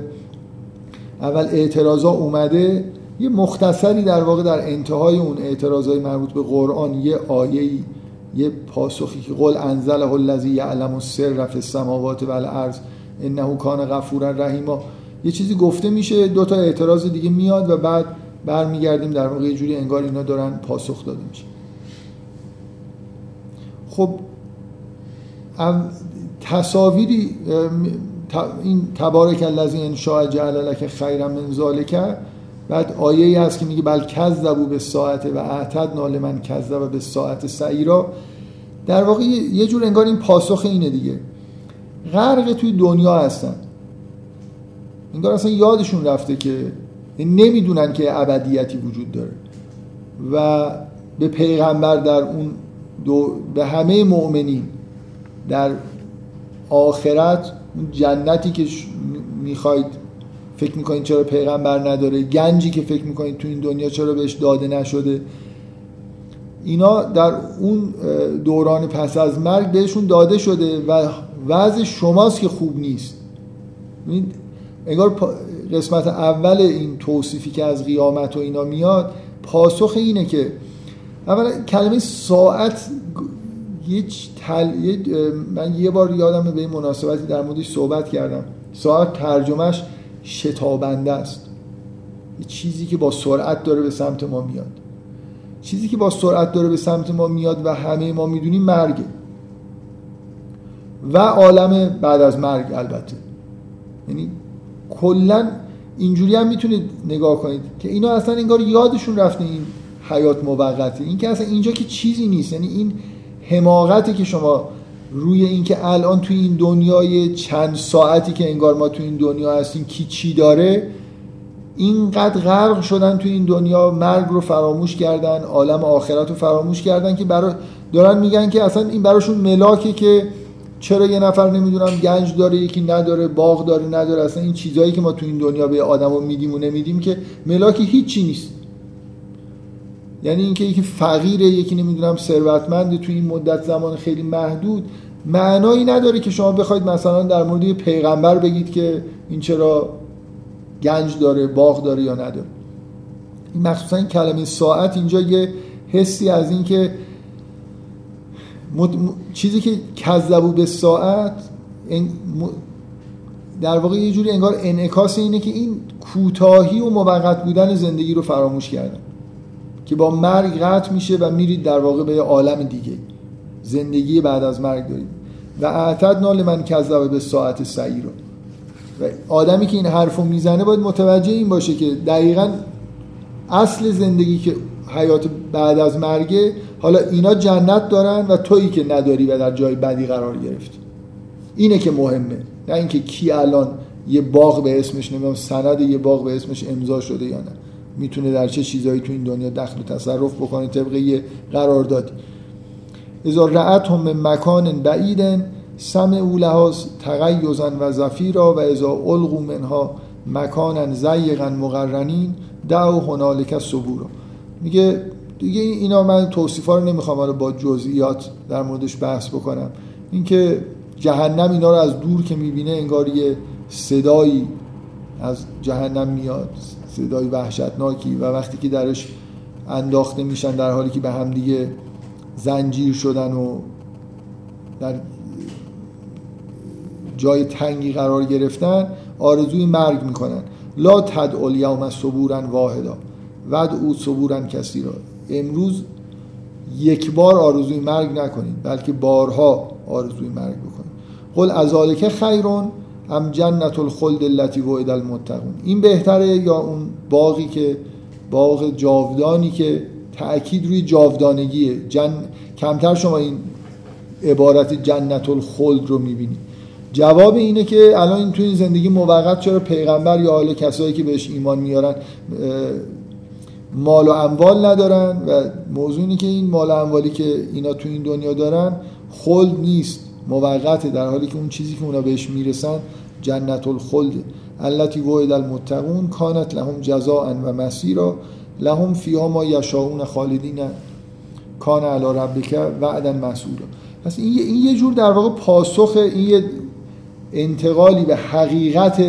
اول اعتراضا اومده یه مختصری در واقع در انتهای اون اعتراضای مربوط به قرآن یه آیه یه پاسخی که قل انزله الذی یعلم السر فی السماوات و الارض انه کان غفورا رحیما. یه چیزی گفته میشه دو تا اعتراض دیگه میاد و بعد برمیگردیم در واقع یه جوری انگار اینا دارن پاسخ داده میشه. خب تصاویری این تبارک الذی ان شاء جعل لك خیرا من ذالک بعد آیه ای هست که میگه بل کذبوا به ساعت و اعتدنا لمن کذب به ساعت سعیرا. در واقع یه جور انگار این پاسخ اینه دیگه. غرق توی دنیا هستن. انگار اصلا یادشون رفته که نمی‌دونن که ابدیتی وجود داره. و به پیغمبر در اون دو به همه مؤمنین در آخرت اون جنتی که می‌خواید فکر می‌کنید چرا پیغمبر نداره گنجی که فکر می‌کنید تو این دنیا چرا بهش داده نشده اینا در اون دوران پس از مرگ بهشون داده شده و وضع شماست که خوب نیست. انگار قسمت اول این توصیفی که از قیامت و اینا میاد پاسخ اینه که اولا کلمه ساعت یه تل... من یه بار یادم به این مناسبتی در موردش صحبت کردم. ساعت ترجمهش شتابنده است. یه چیزی که با سرعت داره به سمت ما میاد. چیزی که با سرعت داره به سمت ما میاد و همه ما می‌دونیم مرگه. و عالم بعد از مرگ البته. یعنی کلا اینجوری هم می‌تونید نگاه کنید که اینا اصلا انگار یادشون رفته این حیات موقته این که اصلا اینجا که چیزی نیست. یعنی این حماقتی که شما روی اینکه الان توی این دنیای چند ساعتی که انگار ما توی این دنیا هستیم کی چی داره اینقدر غرق شدن توی این دنیا مرگ رو فراموش کردن عالم آخرت رو فراموش کردن که برای دارن میگن که اصلا این براشون ملاکه که چرا یه نفر نمی‌دونم گنج داره یکی نداره باغ داره نداره اصلا این چیزهایی که ما تو این دنیا به آدمو میدیم و نمیدیم که ملاکی هیچی نیست. یعنی اینکه یکی فقیره یکی نمی‌دونم ثروتمند تو این مدت زمان خیلی محدود معنایی نداره که شما بخواید مثلا در مورد پیغمبر بگید که این چرا گنج داره باغ داره یا نداره. این مخصوصا این کلمه ساعت اینجا یه حسی از این که چیزی که کذبو به ساعت در واقع یه جوری انگار انعکاس اینه که این کوتاهی و موقت بودن زندگی رو فراموش کردن. که با مرگ قطع میشه و میرید در واقع به عالم دیگه. زندگی بعد از مرگ دارید. و اعتد من کذب به ساعت سعی رو. و آدمی که این حرف رو می‌زنه باید متوجه این باشه که دقیقا اصل زندگی که حیات بعد از مرگه حالا اینا جنت دارن و تویی که نداری و در جای بدی قرار گرفتی. اینه که مهمه. نه اینکه کی الان یه باغ به اسمش نمی‌دونم سند یه باغ به اسمش امضا شده یا نه. می‌تونه در چه چیزایی تو این دنیا دخل و تصرف بکنه طبق یه قراردادی. اذا رأتهم من مکان بعید سم او لحاظ تغیزن و زفیرا و اذا القو منها مکانا زیقا مقرنین دعو هنالک صبورا میگه دیگه اینا من توصیفا رو نمی‌خوام با جزئیات در موردش بحث بکنم. اینکه جهنم اینا رو از دور که می‌بینه انگار یه صدایی از جهنم میاد صدای وحشتناکی و وقتی که درش انداخته میشن در حالی که به هم دیگه زنجیر شدن و در جای تنگی قرار گرفتن آرزوی مرگ می‌کنن. لا تدعو الیوم صبورا واحدا. ود او صبورا کسی را امروز یک بار آرزوی مرگ نکنید بلکه بارها آرزوی مرگ بکنید. قل ازالک خیرون ام جنت الخلد التي وعد المتقون. این بهتره یا اون باقی که باغ جاودانی که تأکید روی جاودانگیه؟ جن... کمتر شما این عبارت جنت الخلد رو می‌بینید جواب اینه که الان تو این زندگی موقت چرا پیغمبر یا حالا کسایی که بهش ایمان میارن مال و اموال ندارن و موضوع اینه که این مال و اموالی که اینا تو این دنیا دارن خلد نیست. موقته در حالی که اون چیزی که اونا بهش می‌رسن جنت الخلد. التي وعد المتقون کانت لهم جزاء و مسیرا لهم فیها ما یشاؤون خالدین. کان علی ربک وعدا مسئولا پس این این یه جور در واقع پاسخ این یه انتقالی به حقیقت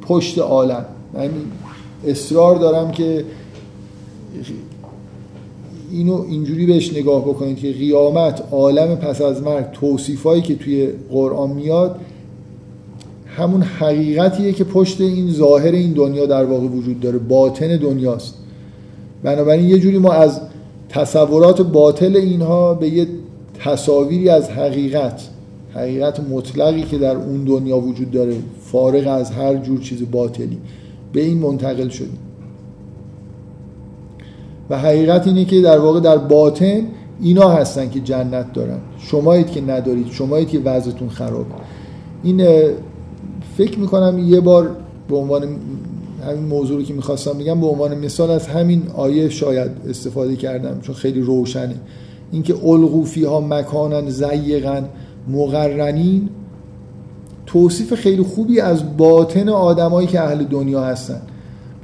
پشت عالم. من اصرار دارم که اینو اینجوری بهش نگاه بکنید که قیامت عالم پس از مرگ توصیفایی که توی قرآن میاد همون حقیقتیه که پشت این ظاهر این دنیا در واقع وجود داره. باطن دنیاست. بنابراین یه جوری ما از تصورات باطل اینها به یه تصاویری از حقیقت حقیقت مطلقی که در اون دنیا وجود داره فارغ از هر جور چیز باطلی به این منتقل شدیم. و حقیقت اینه که در واقع در باطن اینا هستن که جنت دارن. شمایید که ندارید شمایید که وضعتون خراب این فکر می‌کنم یه بار به عنوان همین موضوع رو که می‌خواستم بگم به عنوان مثال از همین آیه شاید استفاده کردم چون خیلی روشنه. اینکه القوفی ها مکانن زیقن مقرنین. توصیف خیلی خوبی از باطن آدمایی که اهل دنیا هستن.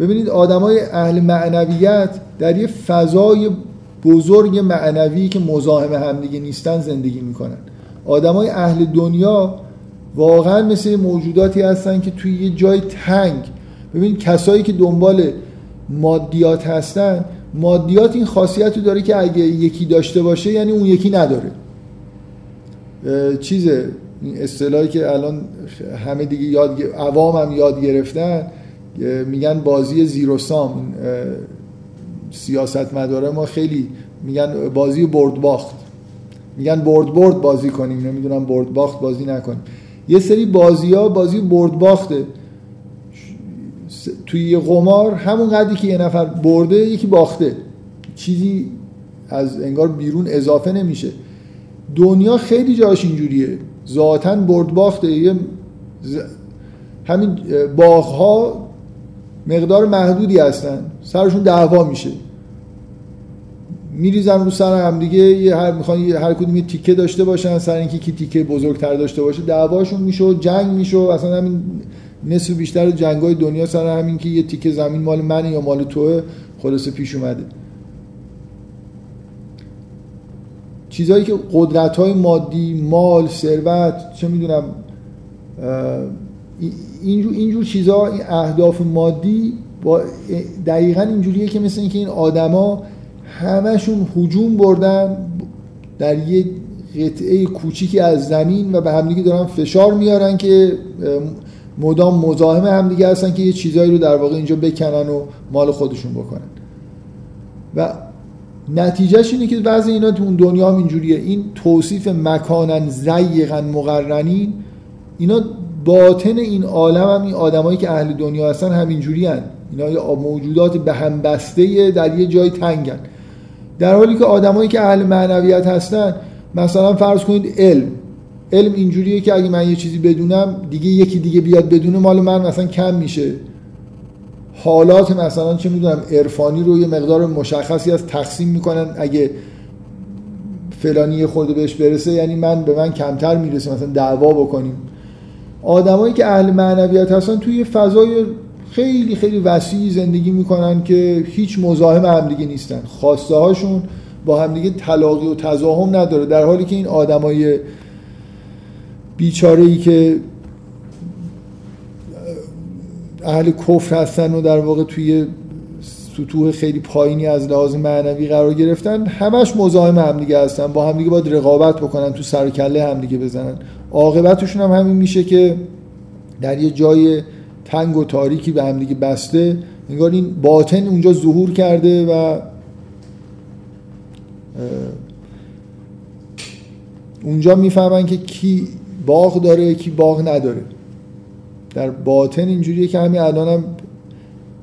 ببینید آدمای اهل معنویت در یه فضای بزرگ معنوی که مزاحم همدیگه نیستن زندگی می‌کنن. آدمای اهل دنیا واقعا مثل موجوداتی هستن که توی یه جای تنگ. ببین کسایی که دنبال مادیات هستن مادیات این خاصیت رو داره که اگه یکی داشته باشه یعنی اون یکی نداره. چیزه این اصطلاحی که الان همه دیگه یاد عوام هم یاد گرفتن میگن بازی زیرو سام سیاست مداره ما خیلی میگن بازی برد باخت میگن برد برد بازی کنیم نمی‌دونم برد باخت بازی نکنیم. یه سری بازی ها بازی برد باخته توی یه قمار همون قدری که یه نفر برده یکی باخته. چیزی از انگار بیرون اضافه نمیشه. دنیا خیلی جاش اینجوریه. ذاتا برد باخته یه همین باغ ها مقدار محدودی هستن. سرشون دعوا میشه. میریزن رو سر هم دیگه یه هر می‌خوان هر کدوم یه تیکه داشته باشن سر اینکه کی تیکه بزرگتر داشته باشه دعواشون میشه جنگ میشه اصلا همین نصف بیشتر جنگای دنیا سر همین که یه تیکه زمین مال منه یا مال توه خلاصه پیش اومده. چیزهایی که قدرت های مادی مال ثروت چه می‌دونم اینجور, اینجور چیزها این اهداف مادی با دقیقا اینجوریه که مثل اینکه این آدما همشون حجوم بردن در یه قطعه کوچیکی از زمین و به همدیگه دارن فشار میارن که مدام مزاحم همدیگه هستن که یه چیزایی رو در واقع اینجا بکنن و مال خودشون بکنن. و نتیجهش اینه که بعضی اینا تو اون دنیا هم اینجوریه. این توصیف مکانن زیقا مقرنین اینا باطن این عالم هم این آدمایی که اهل دنیا هستن همینجوری هن. اینا موجودات به هم بسته در یه جای تنگن. در حالی که آدمایی که اهل معنویت هستن مثلا فرض کنید علم. علم اینجوریه که اگه من یه چیزی بدونم دیگه یکی دیگه بیاد بدونه مال من مثلا کم میشه. حالات مثلا چه می‌دونم عرفانی رو یه مقدار مشخصی از تقسیم می‌کنن. اگه فلانی خود بهش برسه یعنی من به من کمتر می‌رسه مثلا دعوا بکنیم. آدمایی که اهل معنویت هستن توی فضای خیلی خیلی وسیعی زندگی می‌کنن که هیچ مزاحم همدیگه نیستن. خواسته هاشون با همدیگه تلاقی و تزاهم نداره. در حالی که این آدمای بیچاره ای که اهل کفر هستن و در واقع توی سطوح خیلی پایینی از لحاظ معنوی قرار گرفتن همش مزاحم همدیگه هستن. با همدیگه باید رقابت بکنن تو سر کله همدیگه بزنن. عاقبتشون هم همین میشه که در یه جای تنگ و تاریکی به همدیگه بسته. انگار این باطن اونجا ظهور کرده و اونجا می‌فهمن که کی باغ داره کی باغ نداره. در باطن اینجوریه که همین الان هم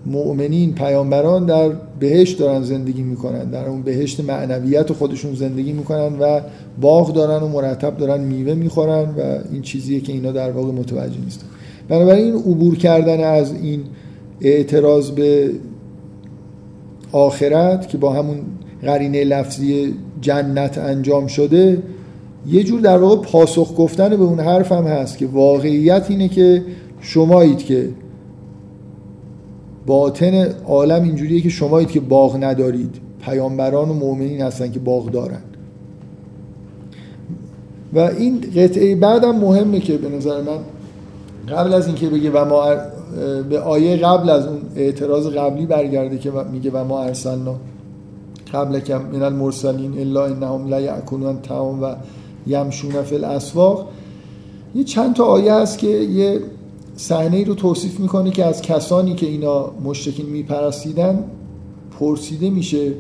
مؤمنین پیامبران در بهشت دارن زندگی می‌کنن. در اون بهشت معنویت خودشون زندگی می‌کنن و باغ دارن و مرتب دارن میوه می‌خورن و این چیزیه که اینا در واقع متوجه نیستن. بنابراین عبور کردن از این اعتراض به آخرت که با همون قرینه لفظی جنت انجام شده یه جور در واقع پاسخ گفتن به اون حرف هم هست که واقعیت اینه که شمایید که باطن عالم اینجوریه که شمایید که باغ ندارید. پیامبران و مؤمنین هستن که باغ دارن. و این قطعه بعدم مهمه که به نظر من قبل از اینکه بگه و ما به آیه قبل از اون اعتراض قبلی برگرده که میگه و ما ارسلنا. قبل کم من المرسلین الا انهم لا یاکلون تام و یمشون فی الاسواق. یه چند تا آیه هست که یه صحنه ای رو توصیف می‌کنه که از کسانی که اینا مشرکین میپرستیدن پرسیده میشه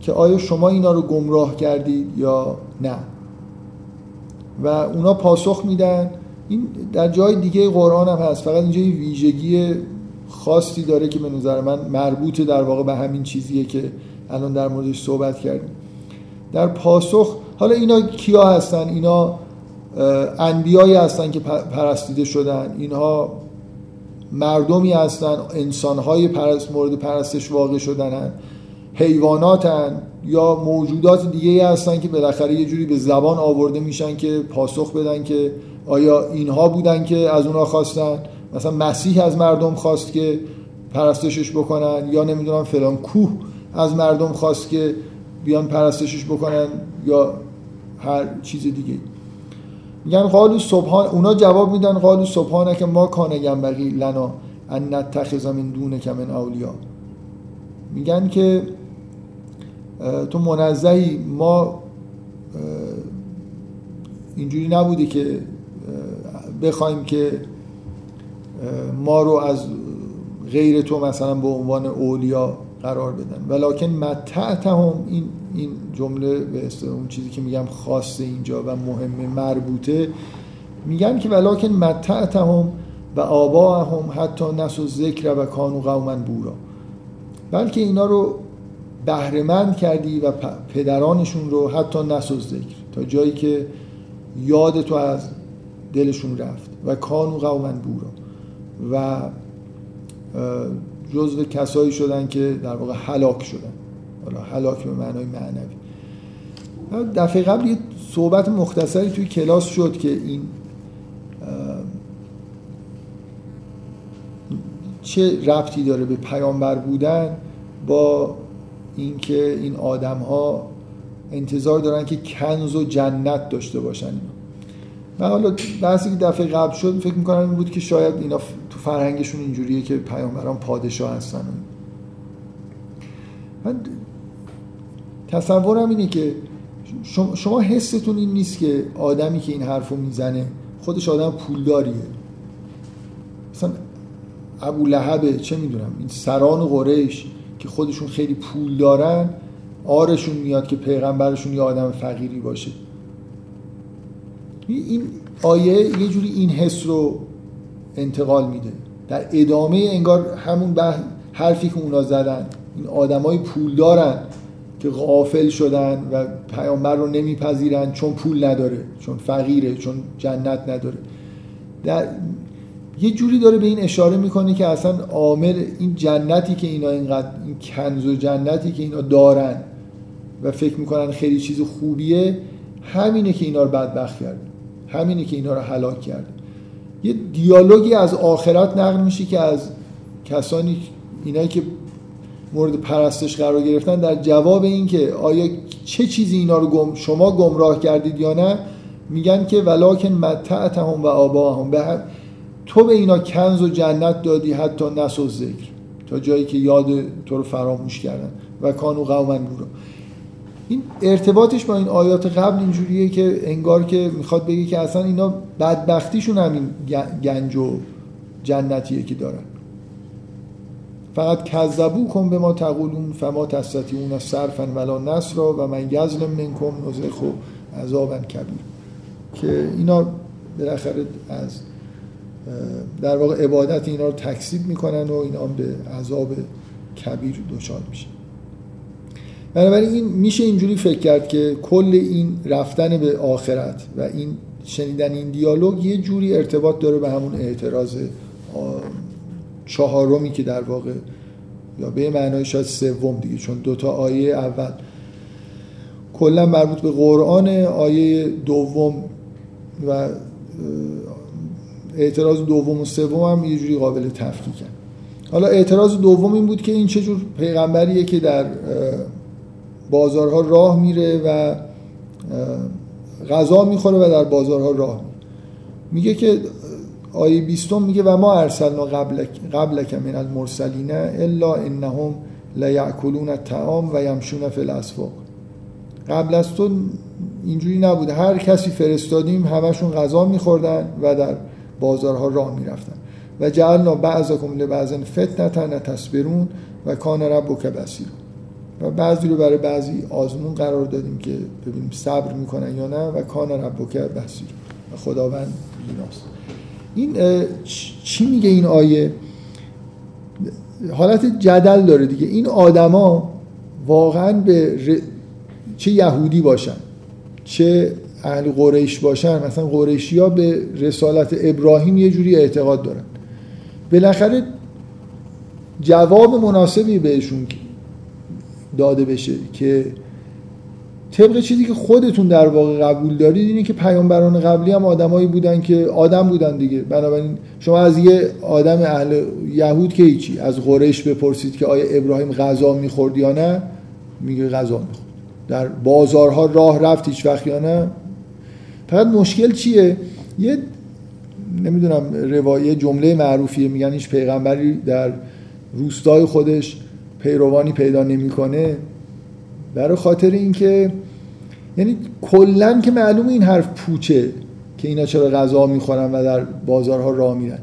که آیا شما اینا رو گمراه کردید یا نه. و اونا پاسخ میدن این در جای دیگه قرآن هم هست. فقط اینجا یه ویژگی خاصی داره که به نظر من مربوط در واقع به همین چیزیه که الان در موردش صحبت کردیم. در پاسخ حالا اینا کیا هستن؟ اینا انبیایی هستن که پرستیده شدن. اینها مردمی هستن انسانهای پرست مورد پرستش واقع شدنن. حیواناتن یا موجودات دیگه هستن که بالاخره یه جوری به زبان آورده میشن که پاسخ بدن که آیا اینها بودن که از اونا خواستن؟ مثلا مسیح از مردم خواست که پرستشش بکنن یا نمی‌دونم فلان کوه از مردم خواست که بیان پرستشش بکنن یا هر چیز دیگه میگن قالو سبحان اونا جواب میدن قالو سبحانه که ما کانه ینبغی لنا ان نتخذ من که من اولیا میگن که تو منزهی ما اینجوری نبوده که بخوایم که ما رو از غیر تو مثلا به عنوان اولیا قرار بدن. ولکن متعتهم این این جمله به اون چیزی که میگم خاصه اینجا و مهم مربوطه. میگن که ولکن متعتهم و آباهم حتی نس و ذکر و کانو قوما بورا. بلکه اینا رو بهرهمند کردی و پدرانشون رو حتی نس و ذکر. تا جایی که یاد تو از دلشون رفت و کانو قوما بورا و جزو کسایی شدن که در واقع هلاک شدن. حالا هلاک به معنای معنوی. دفعه قبل یه صحبت مختصری توی کلاس شد که این چه ربطی داره به پیامبر بودن با اینکه این آدم ها انتظار دارن که کنز و جنت داشته باشن. اینا و حالا بحثی که دفعه قبل شد فکر می‌کنم این بود که شاید اینا تو فرهنگشون اینجوریه که پیامبران پادشاه هستن. من تصورم اینه که شما حستون این نیست که آدمی که این حرفو می‌زنه خودش آدم پولداریه. مثلا ابو لهبه چه می‌دونم این سران قریش که خودشون خیلی پول دارن آرشون میاد که پیغمبرشون یه آدم فقیری باشه. این آیه یه جوری این حس رو انتقال میده. در ادامه انگار همون حرفی که اونا زدن این آدمای پول دارن که غافل شدن و پیامبر رو نمیپذیرن چون پول نداره چون فقیره چون جنت نداره. در یه جوری داره به این اشاره می‌کنه که اصلا عامل این جنتی که اینا اینقدر این کنز و جنتی که اینا دارن و فکر می‌کنن خیلی چیز خوبیه همینه که اینا رو بدبخت کرده. همینه که اینا رو هلاک کرده. یه دیالوگی از آخرت نقل میشه که از کسانی اینایی که مورد پرستش قرار گرفتن در جواب این که آیا چه چیزی اینا رو گم شما گمراه کردید یا نه میگن که ولکن متعتهم و آباهم. به تو به اینا کنز و جنت دادی حتی نس و ذکر. تا جایی که یاد تو رو فراموش کردن. و کانو قومن بورو این ارتباطش با این آیات قبل اینجوریه که انگار که می‌خواد بگه که اصلا اینا بدبختیشون همین گنج و جنتیه که دارن. فقط کذبو کن به ما تقولون فما تستطیعون صرفا ولا نصرا و من یظلم منکم نزخ و عذابا کبیر. که اینا بالاخره از در واقع عبادت اینا رو تکسیب می‌کنن و اینا به عذاب کبیر دچار میشه بنابراین این میشه اینجوری فکر کرد که کل این رفتن به آخرت و این شنیدن این دیالوگ یه جوری ارتباط داره به همون اعتراض چهارمی که در واقع یا به معنای شاید سوم دیگه چون دوتا آیه اول کلا مربوط به قرآن آیه دوم و اعتراض دوم و سوم هم یه جوری قابل تفکیکن. حالا اعتراض دوم این بود که این چه جور پیغمبریه که در بازارها راه میره و غذا می‌خوره و در بازارها راه میره. میگه که آیه بیستم میگه و ما ارسلنا قبلک, قبلک من المرسلین الا انهم لیعکلون الطعام و یمشون فی الاسواق قبل از تو اینجوری نبوده هر کسی فرستادیم همشون غذا میخوردن و در بازارها راه می‌رفتن. و جعلنا بعضکم لبعض فتنه تصبرون و کان ربک بصیر و بعضی رو برای بعضی آزمون قرار دادیم که ببینیم صبر می‌کنن یا نه و کان ربک بصیر. و خداوند بیناست این چی میگه این آیه؟ حالت جدل داره دیگه. این آدما واقعا به چه یهودی باشن چه اهل قریش باشن مثلا قریشی ها به رسالت ابراهیم یه جوری اعتقاد دارن. بالاخره جواب مناسبی بهشون داده بشه که طبق چیزی که خودتون در واقع قبول دارید اینه که پیامبران قبلی هم آدمایی بودن که آدم بودن دیگه. بنابراین شما از یه آدم اهل یهود که هیچی از قریش بپرسید که آیا ابراهیم غذا می‌خورد یا نه؟ میگه غذا می‌خورد. در بازارها راه رفت هیچ وقت یا نه؟ فقط مشکل چیه؟ یه نمی‌دونم روایه جمله معروفیه میگن هیچ پیغمبری در روستای خودش پیروانی پیدا نمی‌کنه برای خاطر اینکه یعنی کلا که معلوم این حرف پوچه که اینا چرا غذا می‌خورن و در بازارها راه میرن.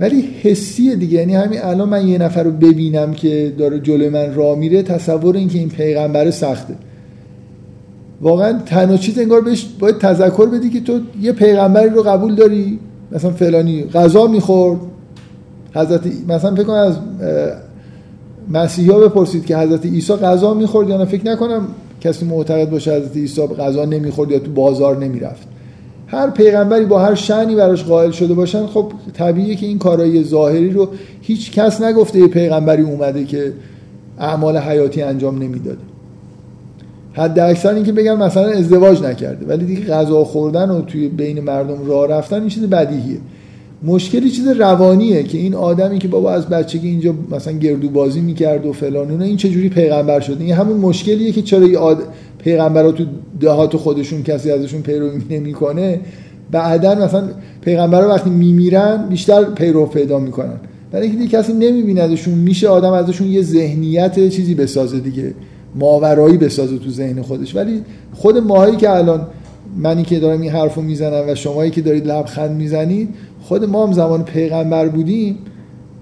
ولی حسیه دیگه یعنی همین الان من یه نفر رو ببینم که داره جلوی من راه میره تصور این که این پیغمبر سخته. واقعا تنها چیز انگار بهش باید تذکر بدی که تو یه پیغمبری رو قبول داری. مثلا فلانی غذا می‌خورد حضرت مثلا فکر کنم از مسیحا بپرسید که حضرت عیسی غذا می‌خورد یا نه؟ فکر نکنم کسی معتقد باشه حضرت عیسی غذا نمی‌خورد یا تو بازار نمی‌رفت. هر پیغمبری با هر شعنی براش قائل شده باشن خب طبیعیه که این کارهای ظاهری رو هیچ کس نگفته یه پیغمبری اومده که اعمال حیاتی انجام نمی‌داده. حد اکثر این که بگن مثلا ازدواج نکرده ولی دیگه غذا خوردن و توی بین مردم راه رفتن این چیز بدیهیه. مشکلی چیز روانیه که این آدمی که بابا از بچگی اینجا مثلا گردو بازی می‌کرد و فلان اینا این چجوری پیغمبر شده؟ این همون مشکلیه که چرا آد... پیغمبرا تو دهات خودشون کسی ازشون پیروی نمی‌کنه؟ بعدا مثلا پیغمبرا وقتی میمیرن بیشتر پیرو پیدا می‌کنن. برای اینکه کسی نمیبیندشون میشه آدم ازشون یه ذهنیت چیزی بسازه دیگه ماورایی بسازه تو ذهن خودش. ولی خود ماهایی که الان منی که دارم این حرفو می‌زنم و شمایی که دارید لبخند می‌زنید خود ما هم زمان پیغمبر بودیم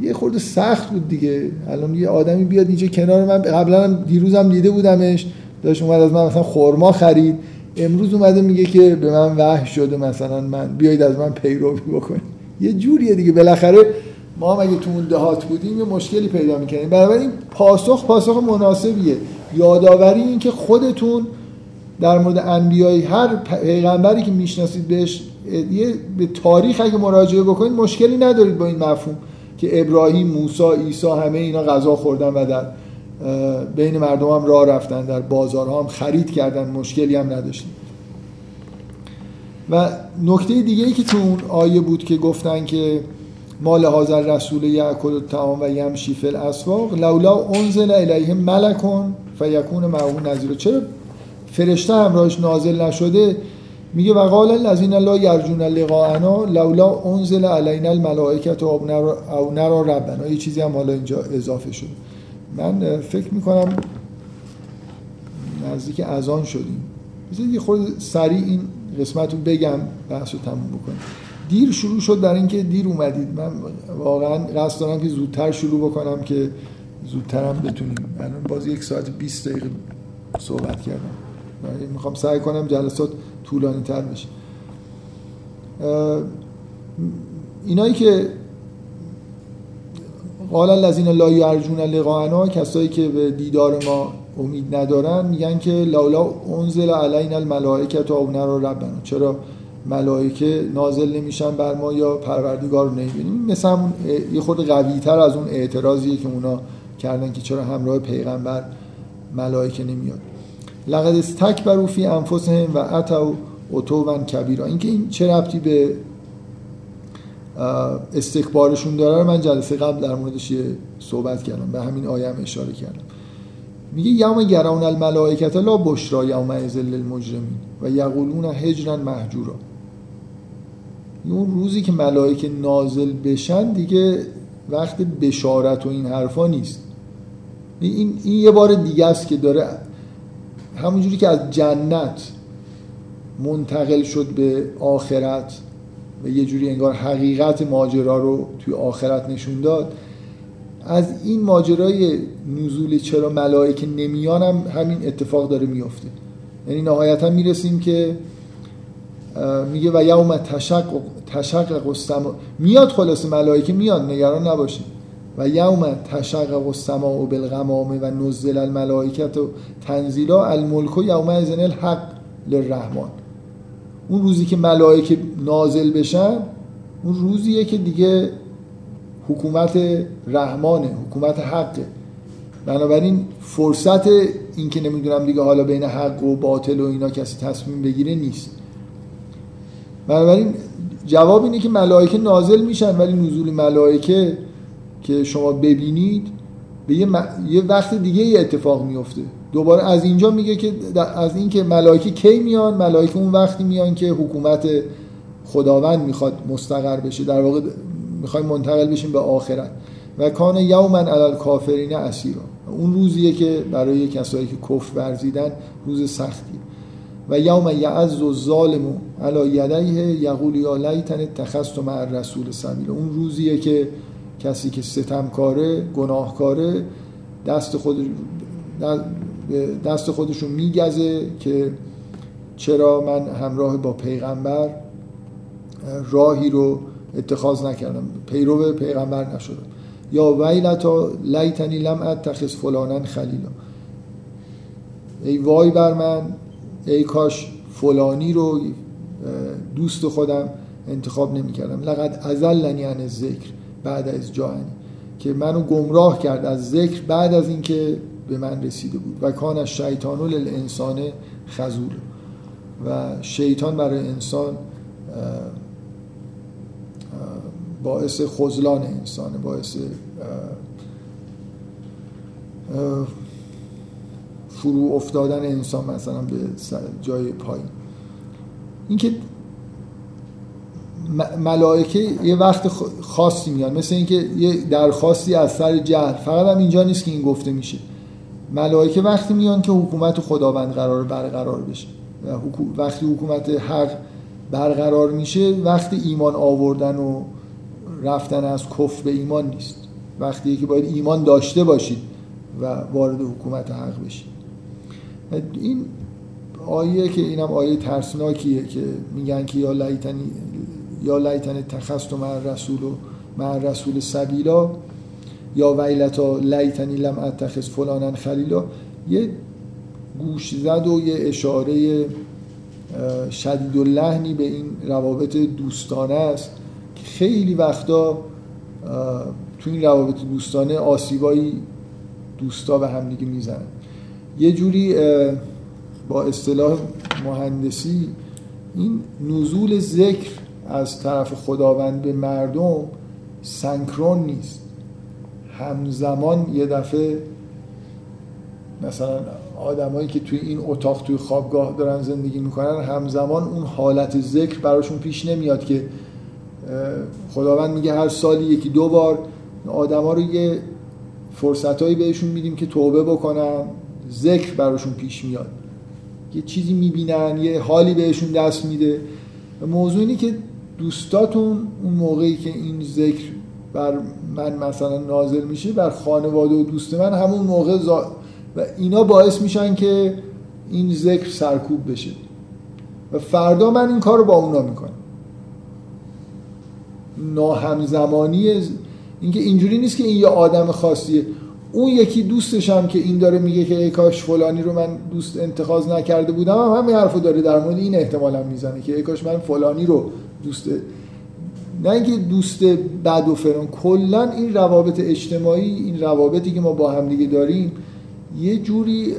یه خورده سخت بود دیگه. الان یه آدمی بیاد اینجا کنار من. قبلا هم دیروزم دیده بودمش داشت اومد از من مثلا خورما خرید. امروز اومده میگه که به من وحی شده مثلا من بیایید از من پیروی بکنید. یه جوریه دیگه. بالاخره ما هم اگه تو اون دهات بودیم یه مشکلی پیدا می‌کنیم این پاسخ پاسخ مناسبیه. یادآوری این که خودتون در مورد انبیایی هر پیغمبری که می‌شناسید بهش یه به تاریخ اگه مراجعه بکنید مشکلی ندارید با این مفهوم که ابراهیم، موسی، عیسی همه اینا غذا خوردن و در بین مردم هم راه رفتن در بازارها هم خرید کردن مشکلی هم نداشتیم. و نکته دیگه ای که تو اون آیه بود که گفتن که مال حاضر رسول یعکل تمام و یمشی فی الاسواق لولا انزل الیه ملکون فیکون معه نظیر چرا فرشته همراهش نازل نشده؟ میگه و قال الذین لا یرجون لقاءنا لولا انزل علینا الملائکه او نرا ربنا. یه چیزی هم حالا اینجا اضافه شد. من فکر می‌کنم نزدیک اذان شدیم. بذارید یه خود سریع این قسمت رو بگم بحث رو تموم بکنم دیر شروع شد در اینکه دیر اومدید. من واقعا قصد دارم که زودتر شروع بکنم که زودترم بتونیم. الان باز یک ساعت 20 دقیقه صحبت کردم. می‌خوام سعی کنم جلسات طولانی تر بشه. اینایی که قال الذین لا یرجون لقاءنا کسایی که به دیدار ما امید ندارن میگن که لولا انزل علینا الملائکه او نرا ربنا. چرا ملائکه نازل نمیشن بر ما یا پروردگار رو نمی‌بینیم؟ مثل همون یه خورده قوی تر از اون اعتراضیه که اونا کردن که چرا همراه پیغمبر ملائکه نمیاد. لقد استکبروا فی انفسهم و اتوا عتوا کبیرا اینکه این چه ربطی به استکبارشون داره من جلسه قبل در موردش صحبت کردم. به همین آیه هم اشاره کردم. میگه یوم گران الملائکت لا بشرا یوم ازل المجرمین و یقولون هجرا محجورا اون روزی که ملائکه نازل بشن دیگه وقت بشارت و این حرفا نیست. این, این یه بار دیگه است که داره همونجوری که از جنت منتقل شد به آخرت و یه جوری انگار حقیقت ماجرا رو توی آخرت نشون داد از این ماجرای نزول چرا ملائکه نمیان هم همین اتفاق داره میفته یعنی نهایتا می‌رسیم که میگه و یوم تشق تشق میاد خلاص ملائکه میاد نگران نباشید. و یوم تشقق السماء بالغمام و نزل الملائکت و تنزیلا الملک و یوم ازن الحق للرحمن. اون روزی که ملائکه نازل بشن اون روزیه که دیگه حکومت رحمانه حکومت حقه. بنابراین فرصت این که نمی‌دونم دیگه حالا بین حق و باطل و اینا کسی تصمیم بگیره نیست. بنابراین جواب اینه که ملائکه نازل میشن ولی نزول ملائکه که شما ببینید به یه, یه وقت دیگه یه اتفاق میفته دوباره از اینجا میگه که از اینکه ملائکه کی میان؟ ملائکه اون وقتی میان که حکومت خداوند می‌خواد مستقر بشه. در واقع می‌خوایم منتقل بشیم به آخرت. و کان یوما علی الکافرین اسیرا. اون روزیه که برای کسایی که کفر ورزیدن روز سختی. و یوم یعز الظالم علی یدیه یقول یا لیتن اتخذت مع الرسول سبیلا. اون روزیه که کسی که ستمکاره گناهکاره دست خود دست خودشون میگزه که چرا من همراه با پیغمبر راهی رو اتخاذ نکردم. پیرو پیغمبر نشدم یا ویلتا لیتنی لم اتخذ فلانن خلیلا. ای وای بر من ای کاش فلانی رو دوست خودم انتخاب نمی کردم لقد ازلنی عن ذکر بعد از جاهنی که منو گمراه کرد از ذکر بعد از اینکه به من رسیده بود. و کان از شیطان للانسان خزول و شیطان برای انسان باعث خزلان انسانه باعث فرو افتادن انسان مثلا به جای پایین. اینکه ملائکه یه وقت خاصی میان مثل اینکه یه درخواستی از سر جهل. فقط هم اینجا نیست که این گفته میشه. ملائکه وقتی میان که حکومت خداوند قرار برقرار بشه. وقتی حکومت حق برقرار میشه وقتی ایمان آوردن و رفتن از کفر به ایمان نیست. وقتی که باید ایمان داشته باشید و وارد حکومت حق بشید. این آیه که اینم آیه ترسناکیه که میگن که یا لیتنی یا لیتن تخست مع رسول و مع رسول سبیلا یا ویلتا لیتنی لم اتخذ فلانا خلیلا. یه گوش زد و یه اشاره شدید و لحنی به این روابط دوستانه است که خیلی وقتا تو این روابط دوستانه آسیبایی دوستا به هم دیگه می‌زنن. یه جوری با اصطلاح مهندسی این نزول ذکر از طرف خداوند به مردم سنکرون نیست. همزمان یه دفعه مثلا آدمایی که توی این اتاق توی خوابگاه دارن زندگی می‌کنن همزمان اون حالت ذکر براشون پیش نمیاد که خداوند میگه هر سالی یکی دو بار آدما رو یه فرصتهایی بهشون میدیم که توبه بکنن. ذکر براشون پیش میاد. یه چیزی می‌بینن یه حالی بهشون دست میده. موضوع اینه که دوستاتون اون موقعی که این ذکر بر من مثلا نازل میشه بر خانواده و دوست من همون موقع و اینا باعث میشن که این ذکر سرکوب بشه. و فردا من این کار رو با اونا می‌کنم. ناهمزمانی اینکه اینجوری نیست که این یه آدم خاصیه. اون یکی دوستشم که این داره میگه که ای کاش فلانی رو من دوست انتخاز نکرده بودم هم همین حرفو داره در مورد این احتمالا می‌زنه که ای کاش من فلانی رو دوست نه اینکه دوست بد و فران کلا این روابط اجتماعی این روابطی که ما با هم دیگه داریم یه جوری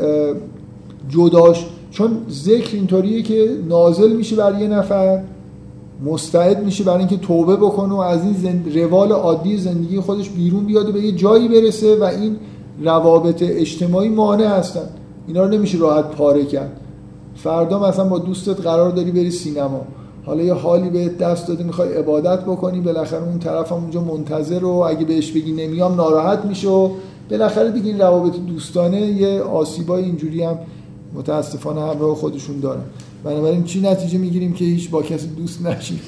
جداش چون ذکر اینطوریه که نازل میشه بر یه نفر مستعد میشه برای اینکه توبه بکنه و از این زند... روال عادی زندگی خودش بیرون بیاد و به یه جایی برسه و این روابط اجتماعی مانع هستن. اینا رو نمیشه راحت پاره کرد. فردا مثلا با دوستت قرار داری بری سینما. حالا یه حالی به دست داده می‌خوای عبادت بکنی بالاخره اون طرف هم اونجا منتظر و اگه بهش بگی نمیام ناراحت میشه و بالاخره دیگه این روابط دوستانه یه آسیبای اینجوری هم متاسفانه همراه خودشون دارن. بنابراین چی نتیجه می‌گیریم که هیچ با کسی دوست نشیم؟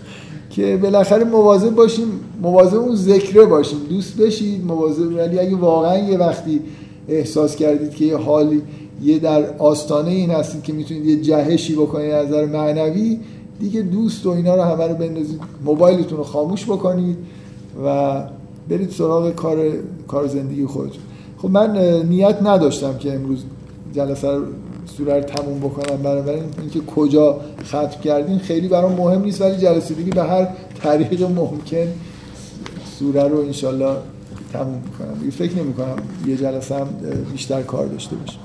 که بالاخره مواظب باشیم مواظب اون ذکره باشیم. دوست بشید مواظب ولی اگه واقعا یه وقتی احساس کردید که یه حالی یه در آستانه این هستید که می‌تونید یه جهشی بکنید از نظر معنوی دیگه دوست و اینا رو همه رو بندازید. موبایلتون رو خاموش بکنید و برید سراغ کار کار زندگی خودتون. خب من نیت نداشتم که امروز جلسه رو سوره رو تموم بکنم. برای اینکه کجا ختم کردین خیلی برام مهم نیست ولی جلسه دیگه به هر طریق ممکن سوره رو انشالله تموم می‌کنم. فکر نمی کنم یه جلسه هم بیشتر کار داشته باشه